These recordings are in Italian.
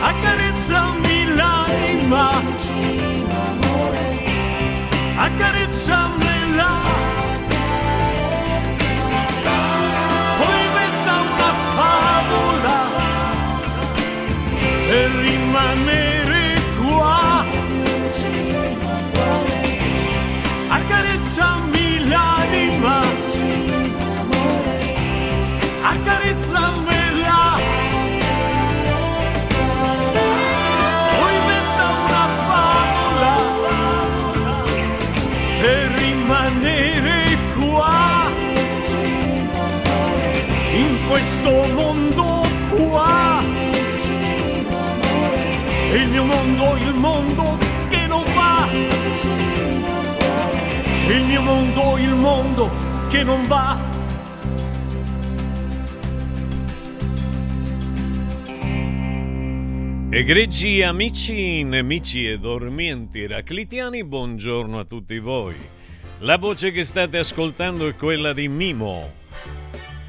Accarezzami l'anima, accarezzamela. Mondo che non va. Egregi amici, nemici e dormienti raclitiani, buongiorno a tutti voi. La voce che state ascoltando è quella di Mimo.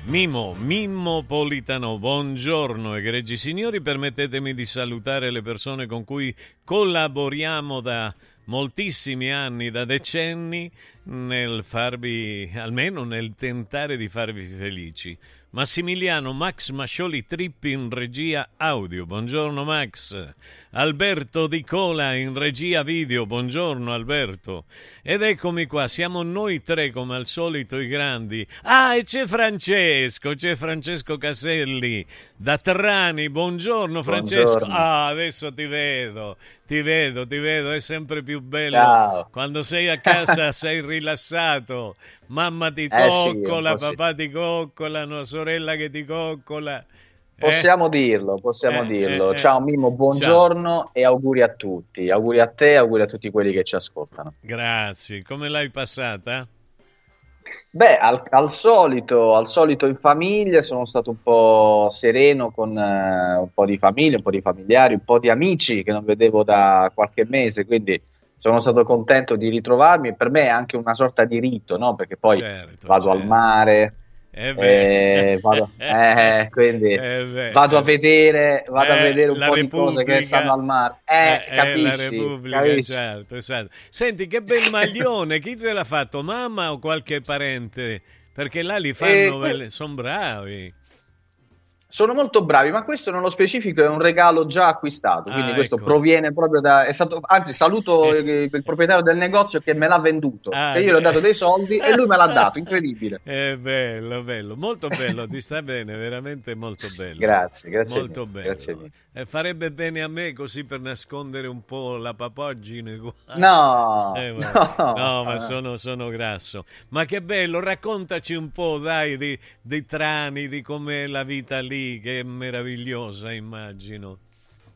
Mimo, Mimmo Politano, buongiorno egregi signori, permettetemi di salutare le persone con cui collaboriamo da moltissimi anni, da decenni, nel farvi, almeno nel tentare di farvi felici. Massimiliano Max Mascioli Trippi in regia audio. Buongiorno Max. Alberto Di Cola in regia video. Buongiorno Alberto. Ed eccomi qua, siamo noi tre come al solito i grandi. Ah, e c'è Francesco, c'è Francesco Caselli da Trani. Buongiorno Francesco. Buongiorno. Ah, adesso ti vedo. ti vedo, ti vedo, è sempre più bello. Ciao. Quando sei a casa sei rilassato, mamma ti Eh sì, coccola, po' sì. papà ti coccola, sorella che ti coccola. Eh? Possiamo dirlo, possiamo Eh, dirlo. eh, eh. Ciao Mimmo, buongiorno e auguri a tutti. Auguri a te, auguri a tutti quelli che ci ascoltano. Grazie, come l'hai passata? Beh, al, al solito, al solito in famiglia sono stato un po' sereno con eh, un po' di famiglia, un po' di familiari, un po' di amici che non vedevo da qualche mese, quindi sono stato contento di ritrovarmi. Per me è anche una sorta di rito, no? Perché poi Certo, vado al certo. mare, Eh beh. eh, vado, eh, quindi Eh vado a vedere, vado a Eh, vedere un po' di cose che Repubblica. stanno al mare. Eh, Eh, capisci, la Repubblica, capisci? certo, esatto. Senti, che bel maglione, chi te l'ha fatto? Mamma o qualche parente? Perché là li fanno, Eh, sono bravi. Sono molto bravi, ma questo nello specifico è un regalo già acquistato, quindi Ah, questo ecco. proviene proprio da... È stato, anzi, saluto il, il proprietario del negozio che me l'ha venduto, Ah, cioè io gli ho beh. dato dei soldi e lui me l'ha dato, incredibile. È bello, bello, molto bello, ti sta bene, veramente molto bello. Grazie, grazie Molto mille, bello. grazie mille. E farebbe bene a me così per nascondere un po' la papoggine qua. No, Eh, ma- no, no, ma no. sono, sono grasso. Ma che bello, raccontaci un po', dai, di, dei trani, di com'è la vita lì, che è meravigliosa, immagino.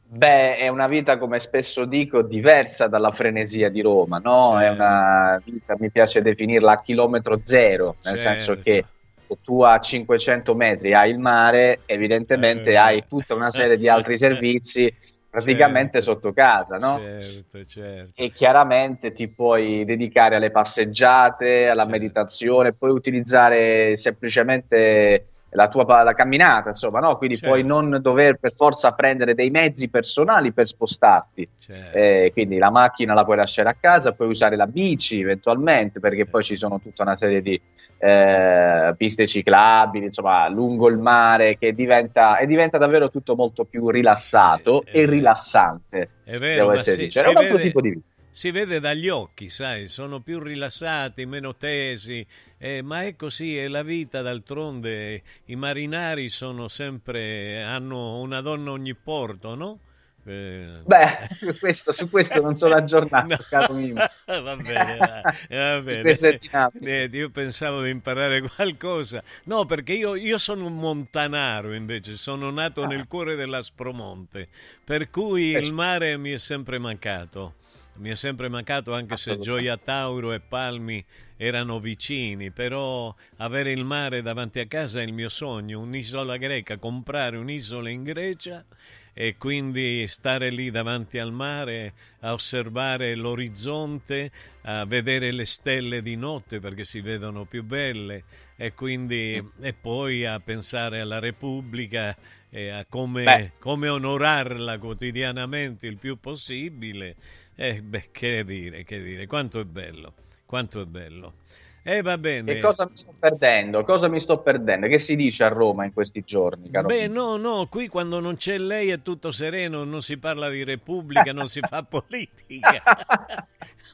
Beh, è una vita, come spesso dico, diversa dalla frenesia di Roma, no? È Certo. una vita, mi piace definirla a chilometro zero, nel Certo. senso che se tu a 500 metri hai il mare, evidentemente Eh. hai tutta una serie di altri servizi praticamente Certo. sotto casa, no? Certo, certo. E chiaramente ti puoi dedicare alle passeggiate, alla Certo. meditazione, puoi utilizzare semplicemente la tua la camminata, insomma, no? Quindi Certo. puoi non dover per forza prendere dei mezzi personali per spostarti. certo. Eh, quindi la macchina la puoi lasciare a casa, puoi usare la bici eventualmente, perché poi ci sono tutta una serie di eh, piste ciclabili, insomma, lungo il mare, che diventa, e diventa davvero tutto molto più rilassato Sì, e vero. rilassante. È vero, Devo essere si- sincero, si è un altro vede- tipo di vita. Si vede dagli occhi, sai, sono più rilassati, meno tesi, eh, ma è così, è la vita d'altronde. I marinari sono sempre, hanno una donna ogni porto, no? Eh, Beh, questo- su questo non sono aggiornato, No. caro Mimmo. Va bene, va, bene. Niente, io pensavo di imparare qualcosa. No, perché io, io sono un montanaro invece, sono nato Ah. nel cuore dell'Aspromonte, per cui Eh, il mare mi è sempre mancato. Mi è sempre mancato anche se. Gioia Tauro e Palmi erano vicini, però avere il mare davanti a casa è il mio sogno, un'isola greca, comprare un'isola in Grecia e quindi stare lì davanti al mare a osservare l'orizzonte, a vedere le stelle di notte perché si vedono più belle e quindi e poi a pensare alla Repubblica e a come, come onorarla quotidianamente il più possibile. E beh, che dire, che dire, quanto è bello, quanto è bello. E va bene. Che cosa mi sto perdendo? Cosa mi sto perdendo? Che si dice a Roma in questi giorni, caro Beh, no, no, qui quando non c'è lei è tutto sereno, non si parla di repubblica, non si fa politica,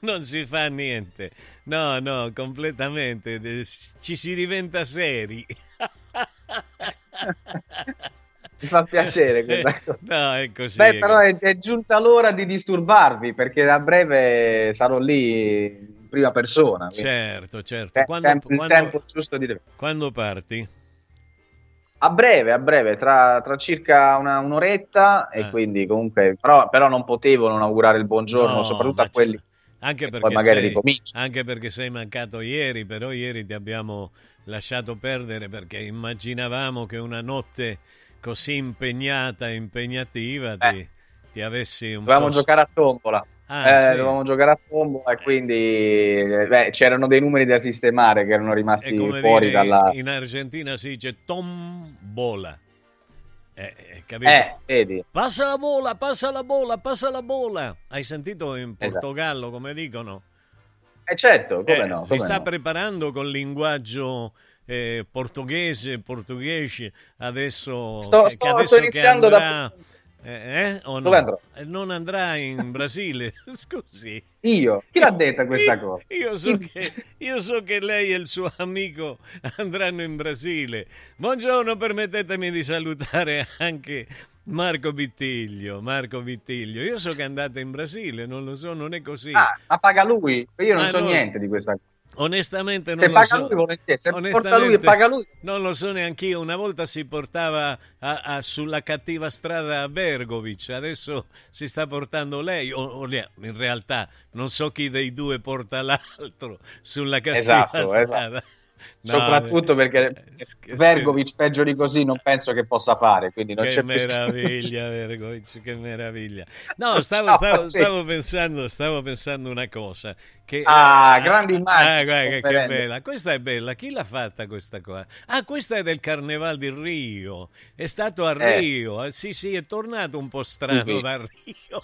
non si fa niente. No, no, completamente, eh, ci si diventa seri. Mi fa piacere questa cosa. No, è così. Beh, è però è, è giunta l'ora di disturbarvi perché a breve sarò lì in prima persona. quindi Certo, certo. Quando, tempo- il quando- tempo giusto di quando parti? A breve, a breve, tra, tra circa una- un'oretta e Ah. quindi comunque, però, però non potevo non augurare il buongiorno, No, soprattutto a quelli c'è- Anche che perché, sei, anche perché sei mancato ieri, però ieri ti abbiamo lasciato perdere perché immaginavamo che una notte così impegnata e impegnativa ti, Eh. ti avessi un Dovevamo po'... giocare a tombola. Ah, Eh, sì. dovevamo giocare a tombola e quindi eh, beh, c'erano dei numeri da sistemare che erano rimasti fuori dire, dalla... in Argentina si dice tombola. Eh, eh, capito? Eh, Passa la bola, passa la bola, passa la bola. Hai sentito in Esatto. Portogallo come dicono? eh certo, come Eh, no, si come sta no. preparando col linguaggio eh, portoghese, portoghese, adesso Sto- che, sto- che adesso sto iniziando che da- andrà, eh, eh, no? Dove andrò? Eh, Non andrà in Brasile, scusi. Io? Chi l'ha detta questa Io- cosa? Io so, che, io so che lei e il suo amico andranno in Brasile. Buongiorno, permettetemi di salutare anche Marco Vittiglio, Marco Vittiglio. Io so che è andata in Brasile, non lo so, non è così. Ah, ma paga lui? Io non ah, so no. niente di questa cosa. Onestamente non se lo so. lui volentieri, se porta lui e paga lui. Non lo so neanche io. Una volta si portava a, a, sulla cattiva strada a Vergovic, adesso si sta portando lei. O, o, in realtà non so chi dei due porta l'altro sulla cattiva esatto, strada. Esatto. No, Soprattutto perché eh, Vergovic peggio di così non penso che possa fare. Quindi non che c'è meraviglia, Vergovic, che meraviglia. No, stavo, stavo, stavo, pensando, stavo pensando una cosa. Che, ah, eh, grande immagine. Ah, guarda, che bella. Questa è bella. Chi l'ha fatta questa qua? Ah, questa è del Carneval di Rio. È stato a eh. Rio. Eh. Sì, sì, è tornato un po' strano uh-huh. da Rio.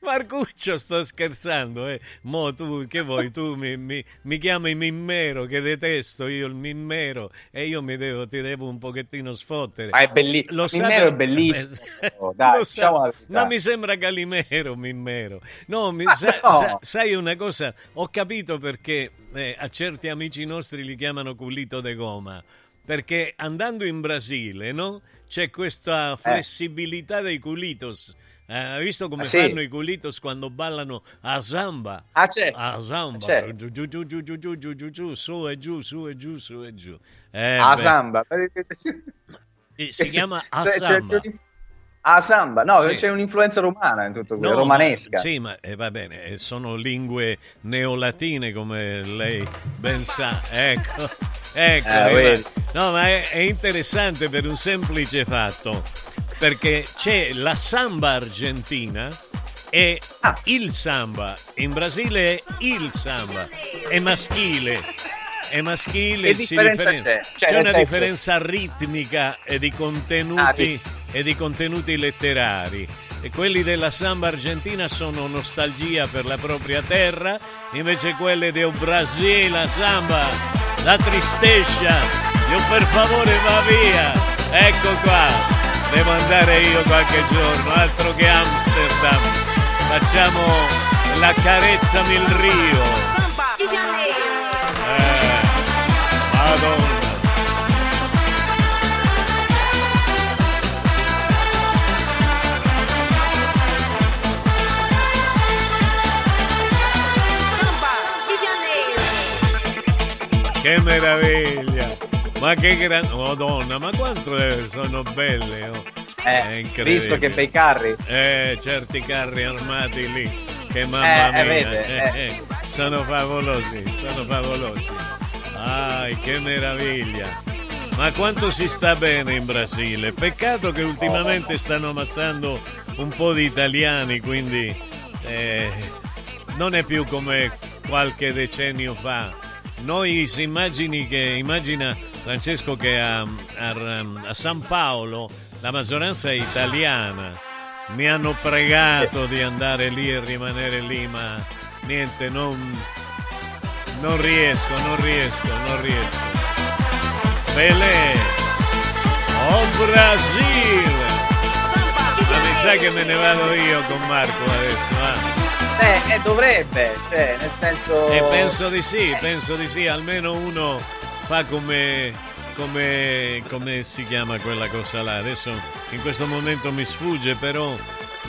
Marcuccio, sto scherzando, eh. Mo tu, che vuoi? Tu mi, mi, mi, chiami Mimmero, che detesto io il Mimmero, e io mi devo, ti devo un pochettino sfottere. Ah, è bellissimo. Mimmero è bellissimo. Oh, dai, sa- non mi sembra Calimero, Mimmero. No, mi, sa- no. Sa- sai una cosa? Ho capito perché eh, a certi amici nostri li chiamano culito de goma. Perché andando in Brasile, no? C'è questa eh. flessibilità eh. dei culitos eh, hai eh, visto come ah, sì. fanno i culitos quando ballano a samba? Ah, certo. A samba. Ah, certo. Giù, giù, giù, giù, giù, giù, giù, giù, su e giù, su e giù, su e giù. Eh, a beh. samba. Eh, si chiama a samba. Ah, samba, no, sì. c'è un'influenza romana in tutto quello, no, romanesca. Ma, sì, ma eh, va bene, eh, sono lingue neolatine come lei ben sa, ecco, ah, ecco. Eh, no, ma è, è interessante per un semplice fatto perché c'è la samba argentina e ah. il samba. In Brasile è il samba, è maschile. È maschile, che differenza differen- c'è? Cioè, c'è una senso... differenza ritmica e di contenuti, ah, e di contenuti letterari. E quelli della samba argentina sono nostalgia per la propria terra, invece quelle del Brasile, la samba, la tristezza, io per favore va via, ecco qua. Devo andare io qualche giorno, altro che Amsterdam. Facciamo la carezza nel Rio. Eh, Madonna. Che meraviglia! Ma che grande, madonna, ma quanto sono belle, oh. eh, visto che bei carri. Eh, certi carri armati lì, che mamma eh, eh mia, vede, eh, eh. sono favolosi, sono favolosi. Ai, che meraviglia. Ma quanto si sta bene in Brasile? Peccato che ultimamente stanno ammazzando un po' di italiani, quindi non è più come qualche decennio fa. Noi si immagini che, immagina Francesco che a, a, a, San Paolo la maggioranza è italiana. Mi hanno pregato di andare lì e rimanere lì, ma niente, non, non riesco, non riesco, non riesco. Pelé, oh Brasile! Ma mi sa che me ne vado io con Marco adesso, eh? Eh, eh dovrebbe, cioè, nel senso... Eh, penso di sì, penso di sì, almeno uno fa come, come, come si chiama quella cosa là? Adesso in questo momento mi sfugge, però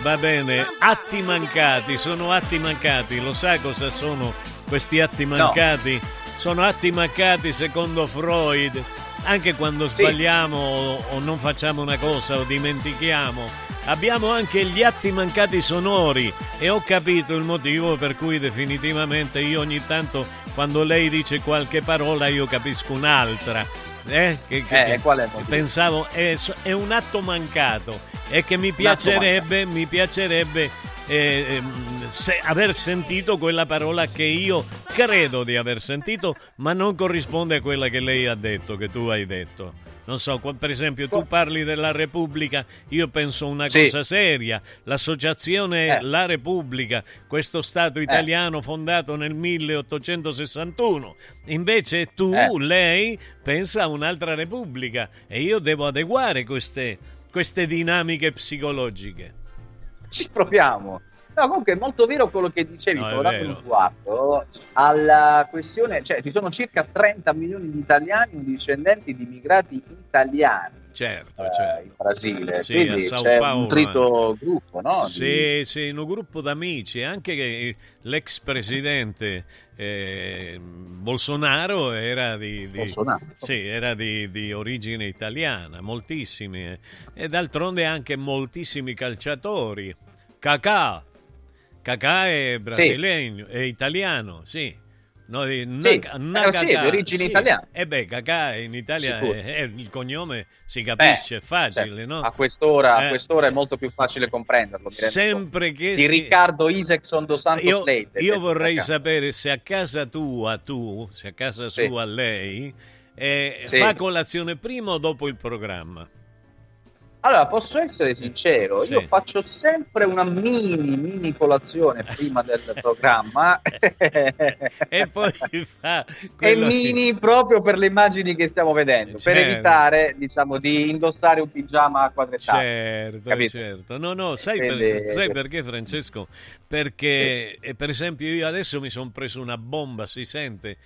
va bene. Atti mancati, sono atti mancati. Lo sa cosa sono questi atti mancati? No. Sono atti mancati secondo Freud. Anche quando sbagliamo o, o non facciamo una cosa o dimentichiamo, abbiamo anche gli atti mancati sonori. E ho capito il motivo per cui definitivamente io ogni tanto quando lei dice qualche parola io capisco un'altra. Eh? Che, che, eh, qual è pensavo è, è, un atto mancato. E che mi piacerebbe, mi piacerebbe eh, ehm, se, aver sentito quella parola che io credo di aver sentito, ma non corrisponde a quella che lei ha detto, che tu hai detto. Non so, per esempio, tu parli della Repubblica, io penso una sì. cosa seria. L'associazione eh. La Repubblica, questo Stato eh. italiano eh. fondato nel 1861. Invece tu, eh. lei, pensa a un'altra Repubblica e io devo adeguare queste, queste dinamiche psicologiche. Ci proviamo. No, comunque è molto vero quello che dicevi, no, ho dato un sguardo alla questione, cioè ci sono circa 30 milioni di italiani discendenti di immigrati italiani Certo, eh, certo. in Brasile. Sì, Quindi c'è Paulo, un trito gruppo, no? Sì, Di- sì, in un gruppo d'amici, anche che l'ex presidente eh, Bolsonaro era di, di- Bolsonaro. sì, era di, di origine italiana, moltissimi, eh. e d'altronde anche moltissimi calciatori. Cacà, Cacà è brasiliano, è italiano, sì. No, di- na- Sì, na- eh, sì, Cacà, di origini sì. italiane. E beh, Cacà in Italia è- è- il cognome si Beh, capisce, è facile, certo, no? A quest'ora, a Eh. quest'ora è molto più facile comprenderlo. Sempre che. Di si- Riccardo Isaacson dos Santos io, Leite. io vorrei casa. sapere se a casa tua, tu, se a casa Sì. sua lei, eh, Sì. fa colazione prima o dopo il programma? Allora, posso essere sincero, Sì. io faccio sempre una mini, mini colazione prima del programma. e poi fa E quello che- mini proprio per le immagini che stiamo vedendo, per Certo. evitare, diciamo, di indossare un pigiama quadrettato. Certo, Capito? certo. No, no, sai, Quindi- per- sai perché Francesco? Perché, eh, per esempio, io adesso mi sono preso una bomba, si sente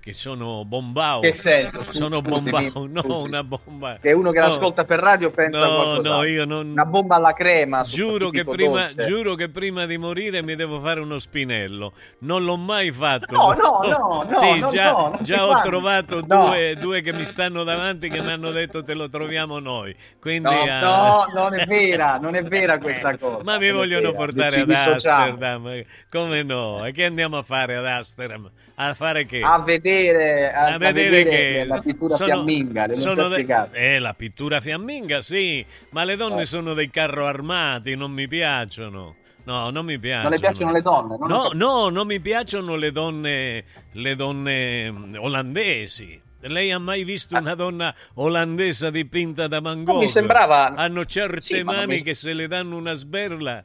che sono bombao. Che senso? Sono bombao, no, una bomba. Che uno che No. l'ascolta per radio pensa a No, qualcos'altro. no, io non... Una bomba alla crema. Giuro che, prima, giuro che prima di morire mi devo fare uno spinello. Non l'ho mai fatto. No, no, no, no, Sì, no, già, già ho fa. trovato No. due, due che mi stanno davanti che mi hanno detto te lo troviamo noi. Quindi, No, ah, no, non è vera, non è vera questa cosa. Ma mi vogliono portare ad. Amsterdam. Come no? E che andiamo a fare ad Amsterdam? A fare che? A vedere, a, a vedere che la pittura sono- fiamminga, sono de- eh, la pittura fiamminga, sì, ma le donne Eh. sono dei carro armati, non mi piacciono. No, non mi piacciono. Non le piacciono le donne? Non No, no, non mi piacciono le donne, le donne mm, olandesi. Lei ha mai visto una donna olandese dipinta da Van Gogh? Ah. mi sembrava- Hanno certe Sì, mani mi- che se le danno una sberla.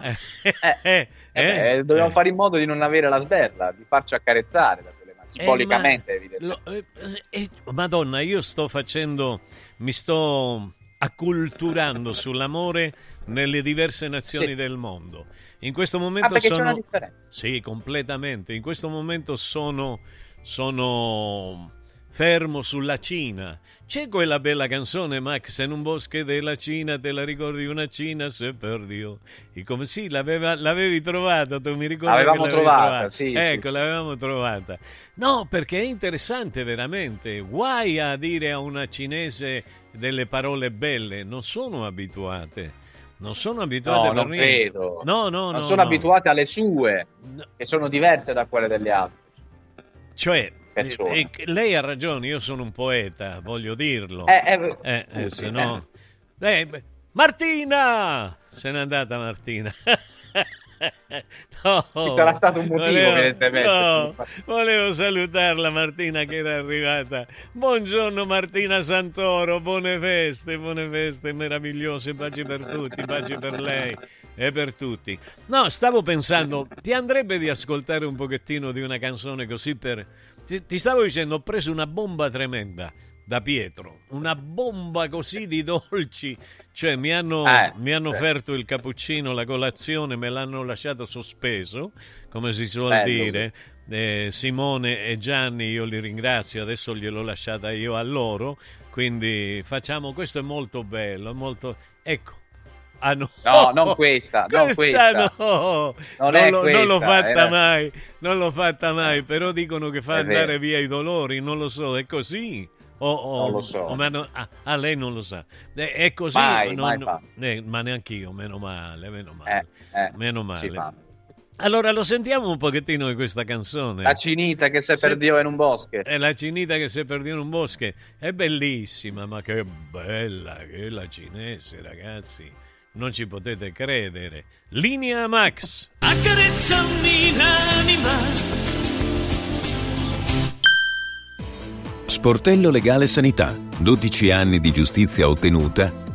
Eh, Eh, eh, beh, dobbiamo eh. fare in modo di non avere la sberla, di farci accarezzare da quelle mani, simbolicamente, Eh, ma- evidentemente. lo- eh, eh, Madonna, io sto facendo, mi sto acculturando sull'amore nelle diverse nazioni Sì. del mondo. In questo Ah, momento c'è sono... una differenza. Sì, completamente. In questo momento sono, sono fermo sulla Cina. C'è quella bella canzone, Max, in un bosco della Cina, te la ricordi una Cina se perdió? E come sì, l'aveva- l'avevi trovata, tu mi ricordi L'avevamo che l'avevi trovata, sì, Ecco, sì. l'avevamo trovata. No, perché è interessante veramente. Guai a dire a una cinese delle parole belle, non sono abituate. Non sono abituate No, per niente. credo. No, no, non no, sono no. abituate alle sue, che sono diverse da quelle delle altre. Cioè, Persone. eh, eh, lei ha ragione, io sono un poeta, voglio dirlo. Eh, eh, Eh, eh, se no... Eh, beh, Martina! Se n'è andata Martina. no, Ci sarà stato un motivo, evidentemente. No, volevo salutarla Martina che era arrivata. Buongiorno Martina Santoro, buone feste, buone feste meravigliose, baci per tutti, baci per lei e per tutti. No, stavo pensando, ti andrebbe di ascoltare un pochettino di una canzone così per... Ti, ti stavo dicendo, ho preso una bomba tremenda da Pietro, una bomba così di dolci, cioè mi hanno, Eh, mi hanno offerto il cappuccino, la colazione, me l'hanno lasciato sospeso, come si suol Bello. dire. Eh, Simone e Gianni io li ringrazio, adesso gliel'ho lasciata io a loro, quindi facciamo, questo è molto bello, molto... Ecco. Ah, no. No, non questa, non questa. no, Non non, è l'ho, non l'ho questa, fatta era- mai, non l'ho fatta mai, però dicono che fa È andare vero. via i dolori, non lo so, è così? O- o- Non lo so. o ah, ah, lei non lo sa. Eh, È così? Mai, Non- mai eh, ma neanche io, meno male, meno male. Eh, eh, Meno male. Allora lo sentiamo un pochettino di questa canzone. La cinita che si Sì. perdiò in un bosco. È la cinita che si perdió in un bosco. È bellissima, ma che bella che è la cinese, ragazzi. Non ci potete credere. Linea Max. Accarezzami l'anima Sportello Legale Sanità. 12 anni di giustizia ottenuta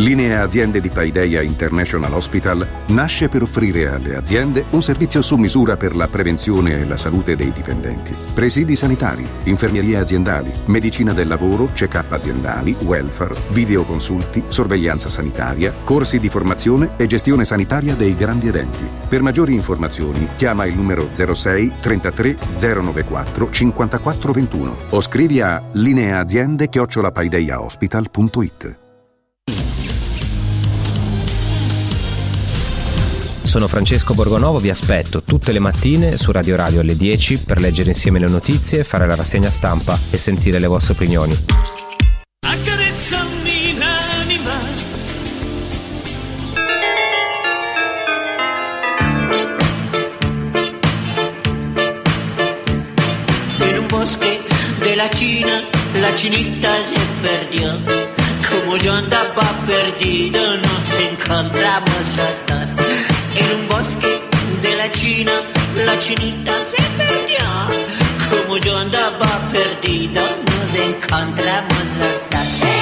Linea Aziende di Paideia International Hospital nasce per offrire alle aziende un servizio su misura per la prevenzione e la salute dei dipendenti. Presidi sanitari, infermierie aziendali, medicina del lavoro, check-up aziendali, welfare, videoconsulti, sorveglianza sanitaria, corsi di formazione e gestione sanitaria dei grandi eventi. Per maggiori informazioni chiama il numero 06 33 094 54 21 o scrivi a lineaaziende-paideiahospital.it. Sono Francesco Borgonovo, vi aspetto tutte le mattine su Radio Radio alle 10 per leggere insieme le notizie, fare la rassegna stampa e sentire le vostre opinioni. Accarezzami l'anima. La China, la chinita se perdió. Como yo andaba perdido, nos encontramos los dos. En un bosque de la China, la chinita se perdió. Como yo andaba perdido, nos encontramos los dos.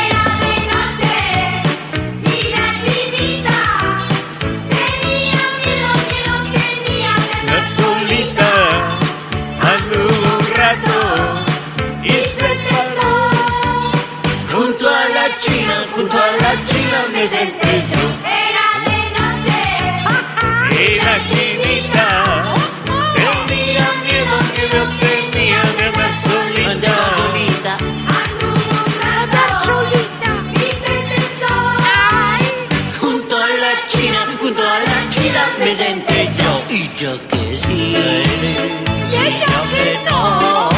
Yo que sí, y ella que no,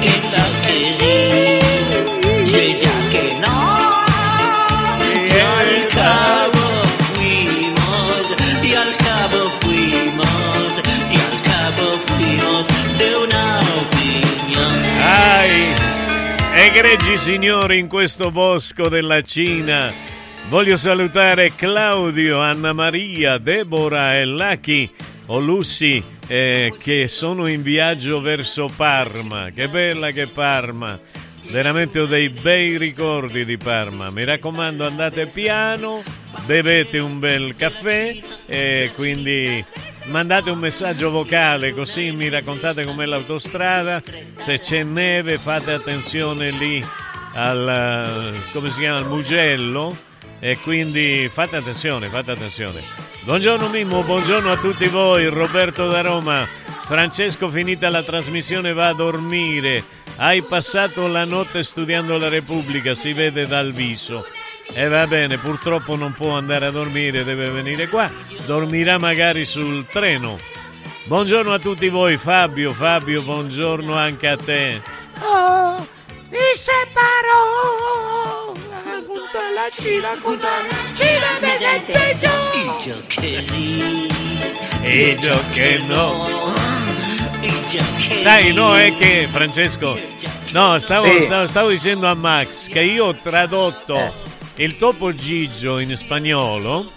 que yo que sí, y ella que no. Y al cabo fuimos, y al cabo fuimos, y al cabo fuimos de una opinión. Ai, egregi signori in questo bosco della Cina. Voglio salutare Claudio, Anna Maria, Deborah e Lucky o Lucy eh, che sono in viaggio verso Parma. Che bella che Parma! Veramente ho dei bei ricordi di Parma. Mi raccomando, andate piano, bevete un bel caffè e quindi mandate un messaggio vocale così mi raccontate com'è l'autostrada. Se c'è neve fate attenzione lì al come si chiama al Mugello e quindi fate attenzione, fate attenzione. Buongiorno Mimmo, buongiorno a tutti voi, Roberto da Roma. Francesco, finita la trasmissione, va a dormire. Hai passato la notte studiando la Repubblica, si vede dal viso. E va bene, purtroppo non può andare a dormire, deve venire qua. Dormirà magari sul treno. Buongiorno a tutti voi, Fabio, Fabio, buongiorno anche a te. Oh, mi separò la punta della Cina con la Cina mi sente giù. I giochesi. E io che no. I. Sai, no, è che Francesco, no, stavo, Sì. stavo- stavo dicendo a Max che io ho tradotto Eh. il topo Gigio in spagnolo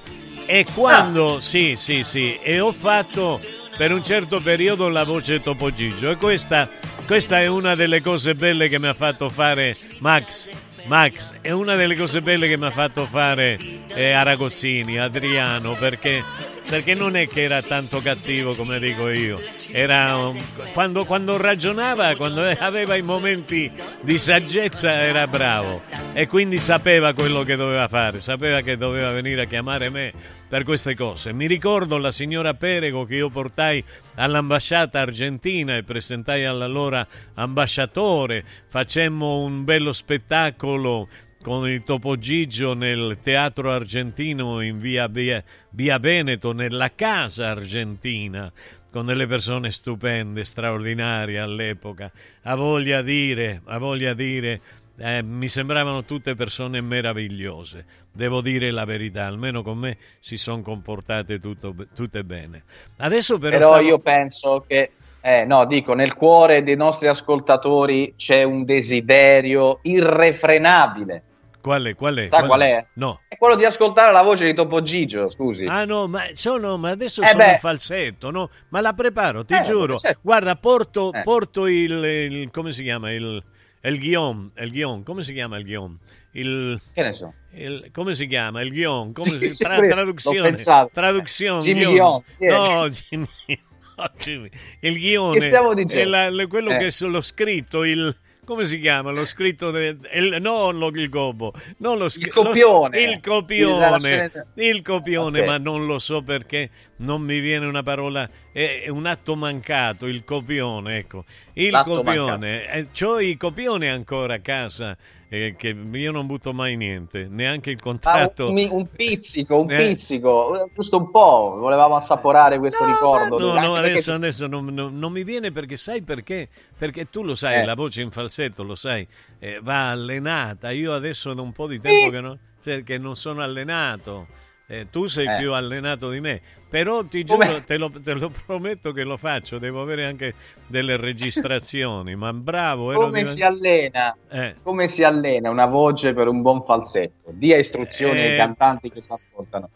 e quando, sì, sì, sì, e ho fatto per un certo periodo la voce topo Gigio e questa, questa è una delle cose belle che mi ha fatto fare Max. Max, è una delle cose belle che mi ha fatto fare eh, Aragozzini, Adriano, perché, perché non è che era tanto cattivo come dico io, un- quando, quando ragionava, quando aveva i momenti di saggezza era bravo. E quindi sapeva quello che doveva fare, sapeva che doveva venire a chiamare me per queste cose. Mi ricordo la signora Perego che io portai all'ambasciata argentina e presentai all'allora ambasciatore, facemmo un bello spettacolo con il Topo Gigio nel teatro argentino in via, via, via Veneto, nella casa argentina, con delle persone stupende, straordinarie all'epoca. A voglia dire, a voglia dire, eh, mi sembravano tutte persone meravigliose. Devo dire la verità, almeno con me si sono comportate tutto- tutte bene. Adesso però, Però stavo- io penso che, eh, no, dico, nel cuore dei nostri ascoltatori c'è un desiderio irrefrenabile. Qual è? Qual è? Sa qual è? No. È quello di ascoltare la voce di Topo Gigio, scusi. Ah no, ma, sono, ma adesso Eh sono beh. in falsetto, no? Ma la preparo, ti Eh, giuro. certo. Guarda, porto, Eh. porto il, il- come si chiama? Il, il guion, il guion, come si chiama il guion? Il, Che ne so. il- come si chiama? Il guion, come si tra- traduzione? Traduzione. Jimmy guion. È? No, Jimmy, no, Jimmy. Il ghione. Che stiamo dicendo? è la- quello Eh. che so- l'ho scritto, il... Come si chiama? L'ho scritto de- il, no, lo- il gobbo, non lo Il copione. lo- il copione. Il copione, Ok. ma non lo so perché non mi viene una parola. È, è un atto mancato, il copione, ecco. Il L'atto copione. Eh, c'ho i copioni ancora a casa, eh, che io non butto mai niente, neanche il Ah, contratto. un, un pizzico, un Eh. pizzico, giusto un po', volevamo assaporare questo ricordo. No, no, perché- adesso, adesso non, non- non mi viene perché sai perché? Perché tu lo sai, Eh. la voce in falsetto lo sai, eh, va allenata. Io adesso da un po' di tempo che, non, se- che non sono allenato. Eh, tu sei Eh. più allenato di me, però ti giuro, te lo, te lo prometto che lo faccio. Devo avere anche delle registrazioni. ma bravo, come diven- si allena? Eh. Come si allena una voce per un buon falsetto? Dia istruzioni Eh. ai cantanti che ci ascoltano.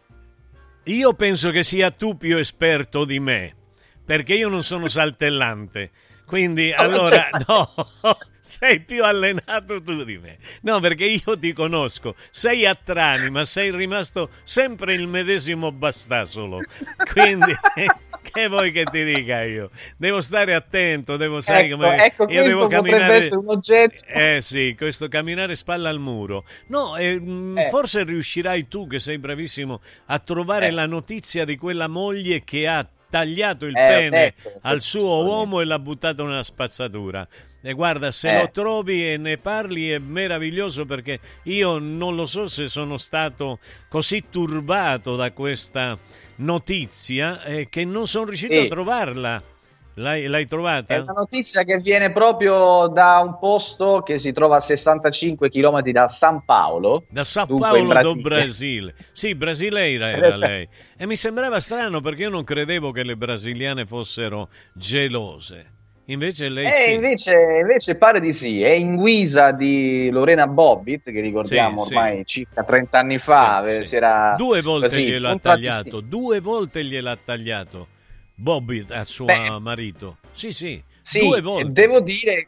Io penso che sia tu più esperto di me, perché io non sono saltellante. Quindi allora no, sei più allenato tu di me. No, perché io ti conosco, sei a Trani, ma sei rimasto sempre il medesimo bastasolo. Quindi che vuoi che ti dica io? Devo stare attento, devo sai ecco, come ecco, io devo camminare un oggetto. eh sì, questo camminare spalla al muro. No, eh, Eh. forse riuscirai tu, che sei bravissimo, a trovare Eh. la notizia di quella moglie che ha tagliato il Eh, pene detto, al suo uomo e l'ha buttato nella spazzatura. E guarda, se Eh. lo trovi e ne parli è meraviglioso perché io non lo so se sono stato così turbato da questa notizia eh, che non sono riuscito Sì. a trovarla. L'hai, l'hai trovata? È una notizia che viene proprio da un posto che si trova a 65 km da San Paolo. Da dunque in Paulo do Brasile. Brasile. Sì, brasileira era Esatto. lei. E mi sembrava strano perché io non credevo che le brasiliane fossero gelose. Invece lei Eh, sì. invece, invece pare di sì, è in guisa di Lorena Bobbitt, che ricordiamo Sì, ormai sì. circa 30 anni fa, eh, si era Due volte così, gliel'ha tagliato, due volte gliel'ha tagliato Bobby a suo Beh, marito. Sì, sì, Sì, due volte. devo dire,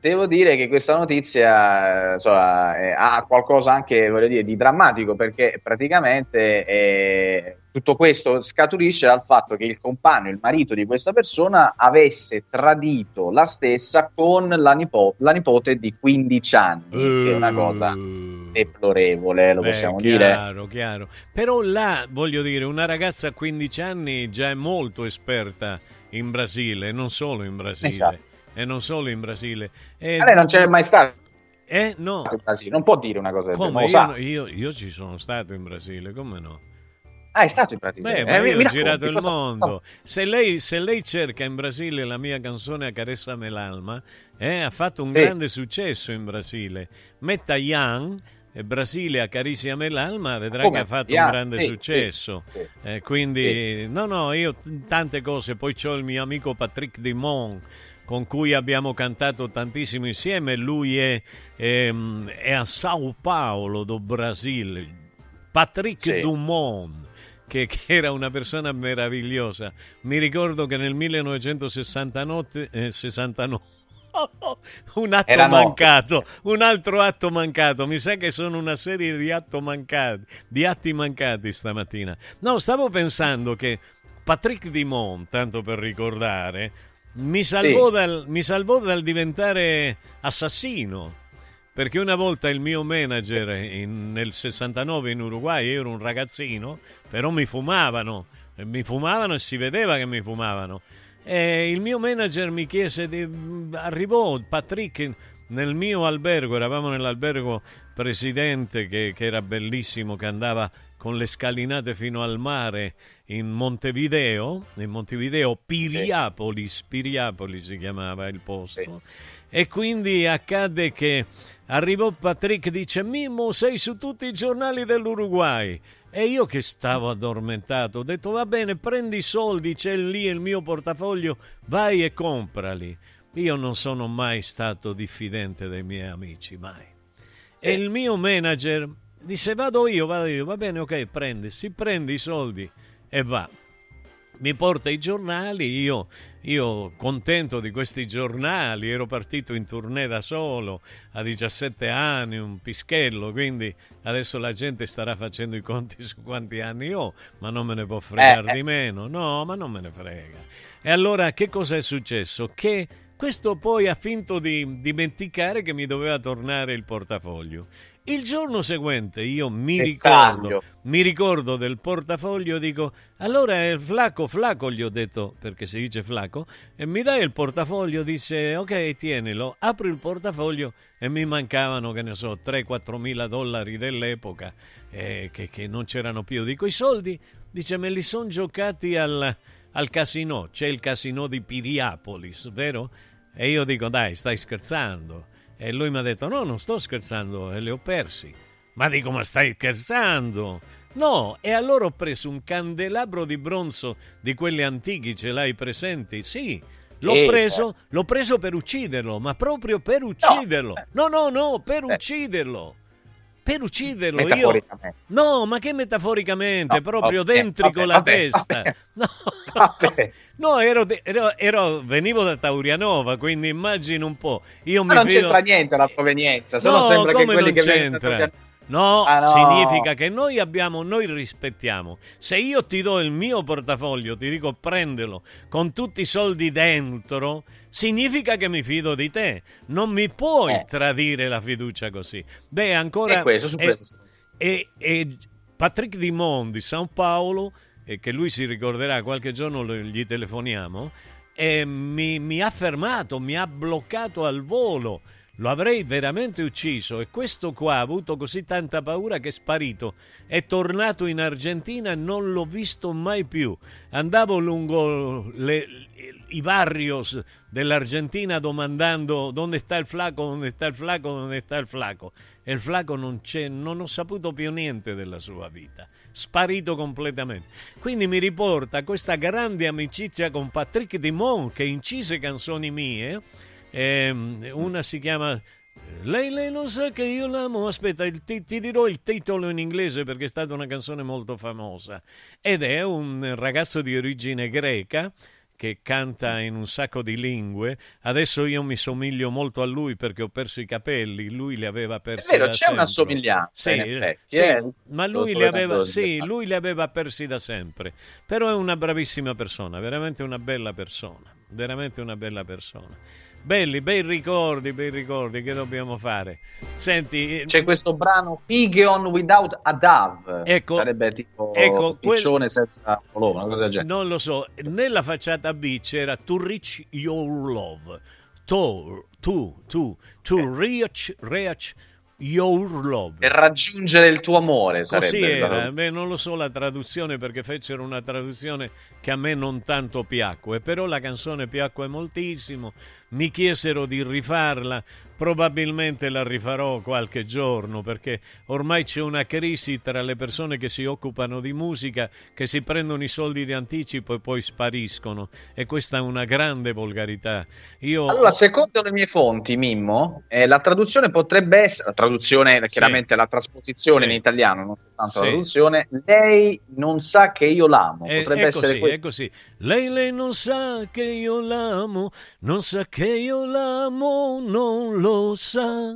devo dire che questa notizia eh, insomma, eh, ha qualcosa anche voglio dire, di drammatico perché praticamente eh, tutto questo scaturisce dal fatto che il compagno, il marito di questa persona avesse tradito la stessa con la, nipo- la nipote di 15 anni, che è una cosa deplorevole, lo Beh, possiamo dire. chiaro, chiaro. Però là, voglio dire, una ragazza a 15 anni già è molto esperta in Brasile, non solo in Brasile. Esatto. E non solo in Brasile. E- Ma lei non c'è mai stato Eh, no. non può dire una cosa del genere, Io, io- io ci sono stato in Brasile, come no? Ah, è stato in Brasile? Beh, Eh, io ho girato il mondo. Se lei, se lei cerca in Brasile la mia canzone Acaressame l'alma, eh, ha fatto un Sì. grande successo in Brasile. Metta Young, eh, Brasile Acariciame l'alma, vedrà Come? che ha fatto Young, un grande sì, successo. sì. Eh, quindi, no, no, io tante cose. Poi c'ho il mio amico Patrick Dimon con cui abbiamo cantato tantissimo insieme. Lui è, ehm, è a Sao Paulo, do Brasile. Patrick. Dumont che, che era una persona meravigliosa. Mi ricordo che nel 1969 eh, 69, un atto Era mancato, un altro atto mancato. Mi sa che sono una serie di, atto mancati, di atti mancati stamattina. No, stavo pensando che Patrick Dimont, tanto per ricordare, mi salvò, Sì. dal, mi salvò dal diventare assassino. Perché una volta il mio manager in- nel 69 in Uruguay, io ero un ragazzino, però mi fumavano, mi fumavano e si vedeva che mi fumavano. E il mio manager mi chiese, di, arrivò Patrick nel mio albergo, eravamo nell'albergo presidente che, che era bellissimo, che andava con le scalinate fino al mare in Montevideo, in Montevideo, Piriapolis, Piriapolis si chiamava il posto. E quindi accadde che arrivò Patrick dice Mimmo sei su tutti i giornali dell'Uruguay. E io che stavo addormentato ho detto va bene prendi i soldi c'è lì il mio portafoglio vai e comprali. Io non sono mai stato diffidente dei miei amici mai. E il mio manager disse vado io vado io. Va bene ok prendi si prende i soldi e va. Mi porta i giornali, io, io contento di questi giornali, ero partito in tournée da solo a 17 anni, un pischello, quindi adesso la gente starà facendo i conti su quanti anni ho, ma non me ne può fregare Eh, eh. di meno, no, ma non me ne frega. E allora che cosa è successo? Che questo poi ha finto di dimenticare che mi doveva tornare il portafoglio. Il giorno seguente io mi ricordo, mi ricordo del portafoglio, dico, allora è flaco, flaco, gli ho detto, perché si dice flaco, e mi dai il portafoglio, disse, ok, tienilo, apro il portafoglio e mi mancavano, che ne so, 3-4 mila dollari dell'epoca, eh, che, che non c'erano più. Dico, i soldi, dice, me li sono giocati al, al casino, c'è il casino di Piriapolis, vero? E io dico, dai, stai scherzando. E lui mi ha detto, no, non sto scherzando, e li ho persi. Ma dico, ma stai scherzando? No, e allora ho preso un candelabro di bronzo di quelli antichi, ce l'hai presenti? Sì, l'ho Eh, preso, l'ho preso per ucciderlo, ma proprio per ucciderlo. No, no, no, per ucciderlo. Per ucciderlo io. No, ma che metaforicamente, No, proprio vabbè, dentro con la vabbè, testa. No, Vabbè. No ero, ero- ero- venivo da Taurianova, quindi immagino un po'. Io Ma non fido- c'entra niente la provenienza, se no sembra che come quelli non che c'entra? No, Ah, no. significa che noi abbiamo, noi rispettiamo. Se io ti do il mio portafoglio, ti dico prendelo con tutti i soldi dentro, significa che mi fido di te. Non mi puoi Eh. tradire la fiducia così. Beh, ancora. E questo, su e- questo. e, e Patrick Dimon di San Paolo, e che lui si ricorderà, qualche giorno gli telefoniamo, e mi, mi ha fermato, mi ha bloccato al volo. Lo avrei veramente ucciso e questo qua ha avuto così tanta paura che è sparito. È tornato in Argentina e non l'ho visto mai più. Andavo lungo le- i barrios dell'Argentina domandando dove sta il flaco, dove sta il flaco, dove sta il flaco. E il flaco non c'è, non ho saputo più niente della sua vita sparito completamente. Quindi mi riporta questa grande amicizia con Patrick Dimon che incise canzoni mie. Ehm, una si chiama eh, lei, lei non sa che io l'amo. Aspetta, ti, ti, dirò il titolo in inglese perché è stata una canzone molto famosa. Ed è un ragazzo di origine greca che canta in un sacco di lingue. Adesso io mi somiglio molto a lui perché ho perso i capelli, lui li aveva persi. È vero, da c'è sempre. una somiglianza. Sì, effetti, sì. Eh, ma lui li, aveva, sì, lui li aveva persi da sempre. Però è una bravissima persona, veramente una bella persona, veramente una bella persona. Belli, bei ricordi, bei ricordi, che dobbiamo fare? Senti, eh, c'è questo brano Pigeon Without a Dove, ecco, sarebbe tipo ecco, piccione quel... senza colore, una cosa del genere. Non lo so, nella facciata B c'era To Reach Your Love, To, To, To, To eh. Reach, Reach Your Love. Per raggiungere il tuo amore, sarebbe. Così era, Beh, non lo so la traduzione perché fecero una traduzione che a me non tanto piacque, però la canzone piacque moltissimo mi chiesero di rifarla, probabilmente la rifarò qualche giorno perché ormai c'è una crisi tra le persone che si occupano di musica, che si prendono i soldi di anticipo e poi spariscono e questa è una grande volgarità. Io... Allora, secondo le mie fonti, Mimmo, eh, la traduzione potrebbe essere, la traduzione eh, chiaramente sì. la trasposizione sì. in italiano, non soltanto sì. la traduzione, lei non sa che io l'amo, eh, potrebbe essere così, que- è così. Lei, lei non sa che io l'amo, non sa che che io l'amo non lo sa.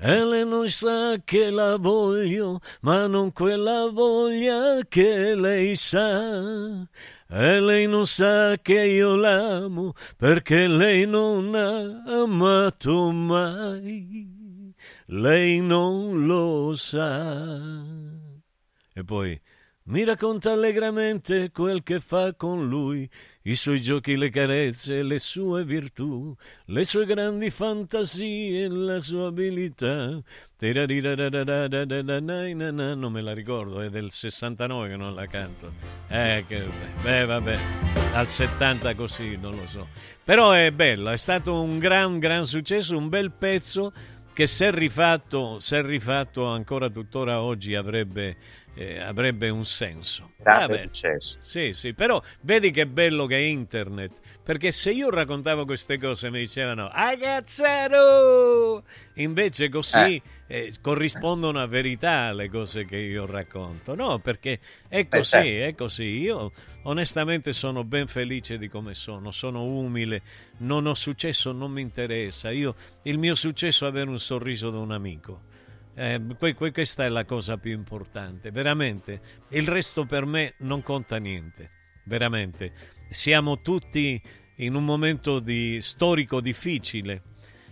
E lei non sa che la voglio, ma non quella voglia che lei sa. E lei non sa che io l'amo, perché lei non ha amato mai. Lei non lo sa. E poi mi racconta allegramente quel che fa con lui i suoi giochi, le carezze, le sue virtù, le sue grandi fantasie, la sua abilità. Non me la ricordo, è del 69 che non la canto. Eh, che, beh, vabbè, al 70 così, non lo so. Però è bello, è stato un gran, gran successo, un bel pezzo che se rifatto, se rifatto ancora tuttora oggi avrebbe eh, avrebbe un senso. Grande successo. Sì, sì, però vedi che bello che è internet, perché se io raccontavo queste cose mi dicevano Agazzaro! Invece così eh. Eh, corrispondono a verità le cose che io racconto. No, perché è così, certo. è così. Io onestamente sono ben felice di come sono, sono umile, non ho successo, non mi interessa. Io, il mio successo è avere un sorriso da un amico. Eh, questa è la cosa più importante, veramente. Il resto per me non conta niente, veramente. Siamo tutti in un momento di, storico difficile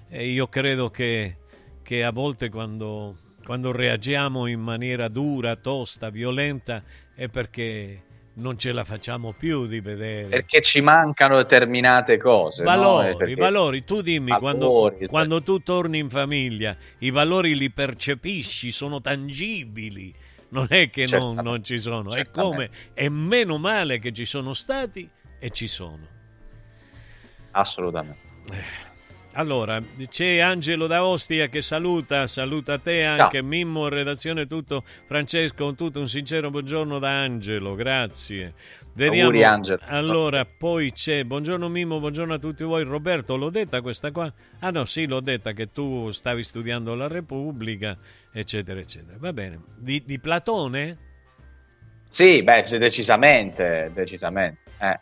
e io credo che, che a volte quando, quando reagiamo in maniera dura, tosta, violenta è perché non ce la facciamo più di vedere. Perché ci mancano determinate cose. Valori, no? Perché... valori. Tu dimmi, valori, quando, cioè... quando, tu torni in famiglia, i valori li percepisci, sono tangibili. Non è che non, non, ci sono, è come, è meno male che ci sono stati e ci sono. Assolutamente. Eh, allora, c'è Angelo da Ostia che saluta, saluta te anche, no. Mimmo, redazione tutto, Francesco, tutto un sincero buongiorno da Angelo, grazie. Vediamo. Auguri, Angelo. Allora, poi c'è, buongiorno Mimmo, buongiorno a tutti voi. Roberto, l'ho detta questa qua? Ah no, sì, l'ho detta che tu stavi studiando la Repubblica, eccetera, eccetera. Va bene. Di, di Platone? Sì, beh, decisamente, decisamente. Eh.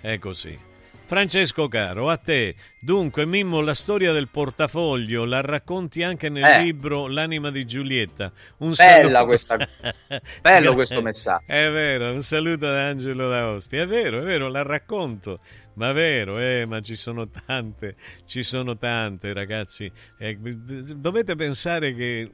È così. Francesco caro, a te. Dunque, Mimmo, la storia del portafoglio la racconti anche nel eh. libro L'anima di Giulietta. Un Bella saluto. questa... Bello questo messaggio. È vero, un saluto da Angelo D'Aosti. È vero, è vero, la racconto. Ma vero, eh, ma ci sono tante, ci sono tante, ragazzi. Eh, dovete pensare che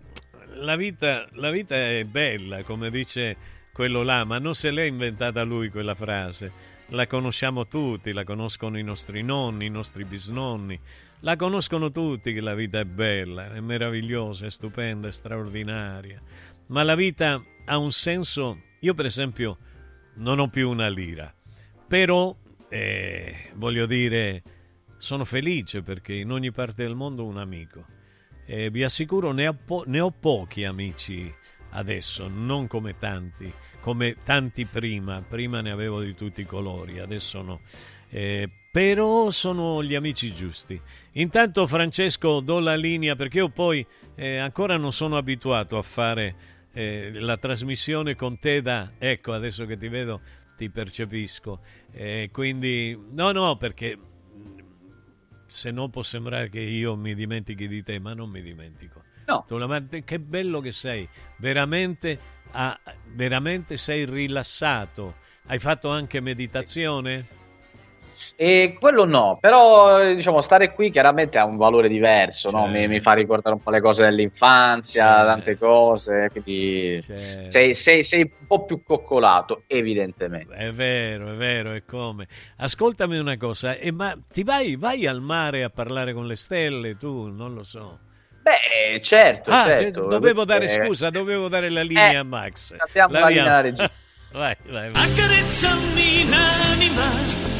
la vita, la vita è bella, come dice quello là, ma non se l'è inventata lui quella frase la conosciamo tutti, la conoscono i nostri nonni, i nostri bisnonni, la conoscono tutti che la vita è bella, è meravigliosa, è stupenda, è straordinaria. Ma la vita ha un senso, io per esempio non ho più una lira, però eh, voglio dire, sono felice perché in ogni parte del mondo ho un amico. E vi assicuro, ne ho, po- ne ho pochi amici adesso, non come tanti, come tanti prima. Prima ne avevo di tutti i colori, adesso no. Eh, però sono gli amici giusti. Intanto Francesco do la linea perché io poi eh, ancora non sono abituato a fare eh, la trasmissione con te da... Ecco, adesso che ti vedo ti percepisco. Eh, quindi, no, no, perché se no può sembrare che io mi dimentichi di te, ma non mi dimentico. No. Tu, che bello che sei, veramente, ah, veramente sei rilassato. Hai fatto anche meditazione? E quello no, però diciamo stare qui chiaramente ha un valore diverso, no? mi, mi fa ricordare un po' le cose dell'infanzia, Certo. tante cose, quindi Certo. sei, sei- sei un po' più coccolato, evidentemente. È vero, è vero, è come. Ascoltami una cosa, eh, ma ti vai, vai al mare a parlare con le stelle, tu? Non lo so. Beh, certo, Ah, certo. dovevo dare è- scusa, dovevo dare la linea Eh, a Max. abbiamo la linea. Vai, vai, vai. Accarezzami l'anima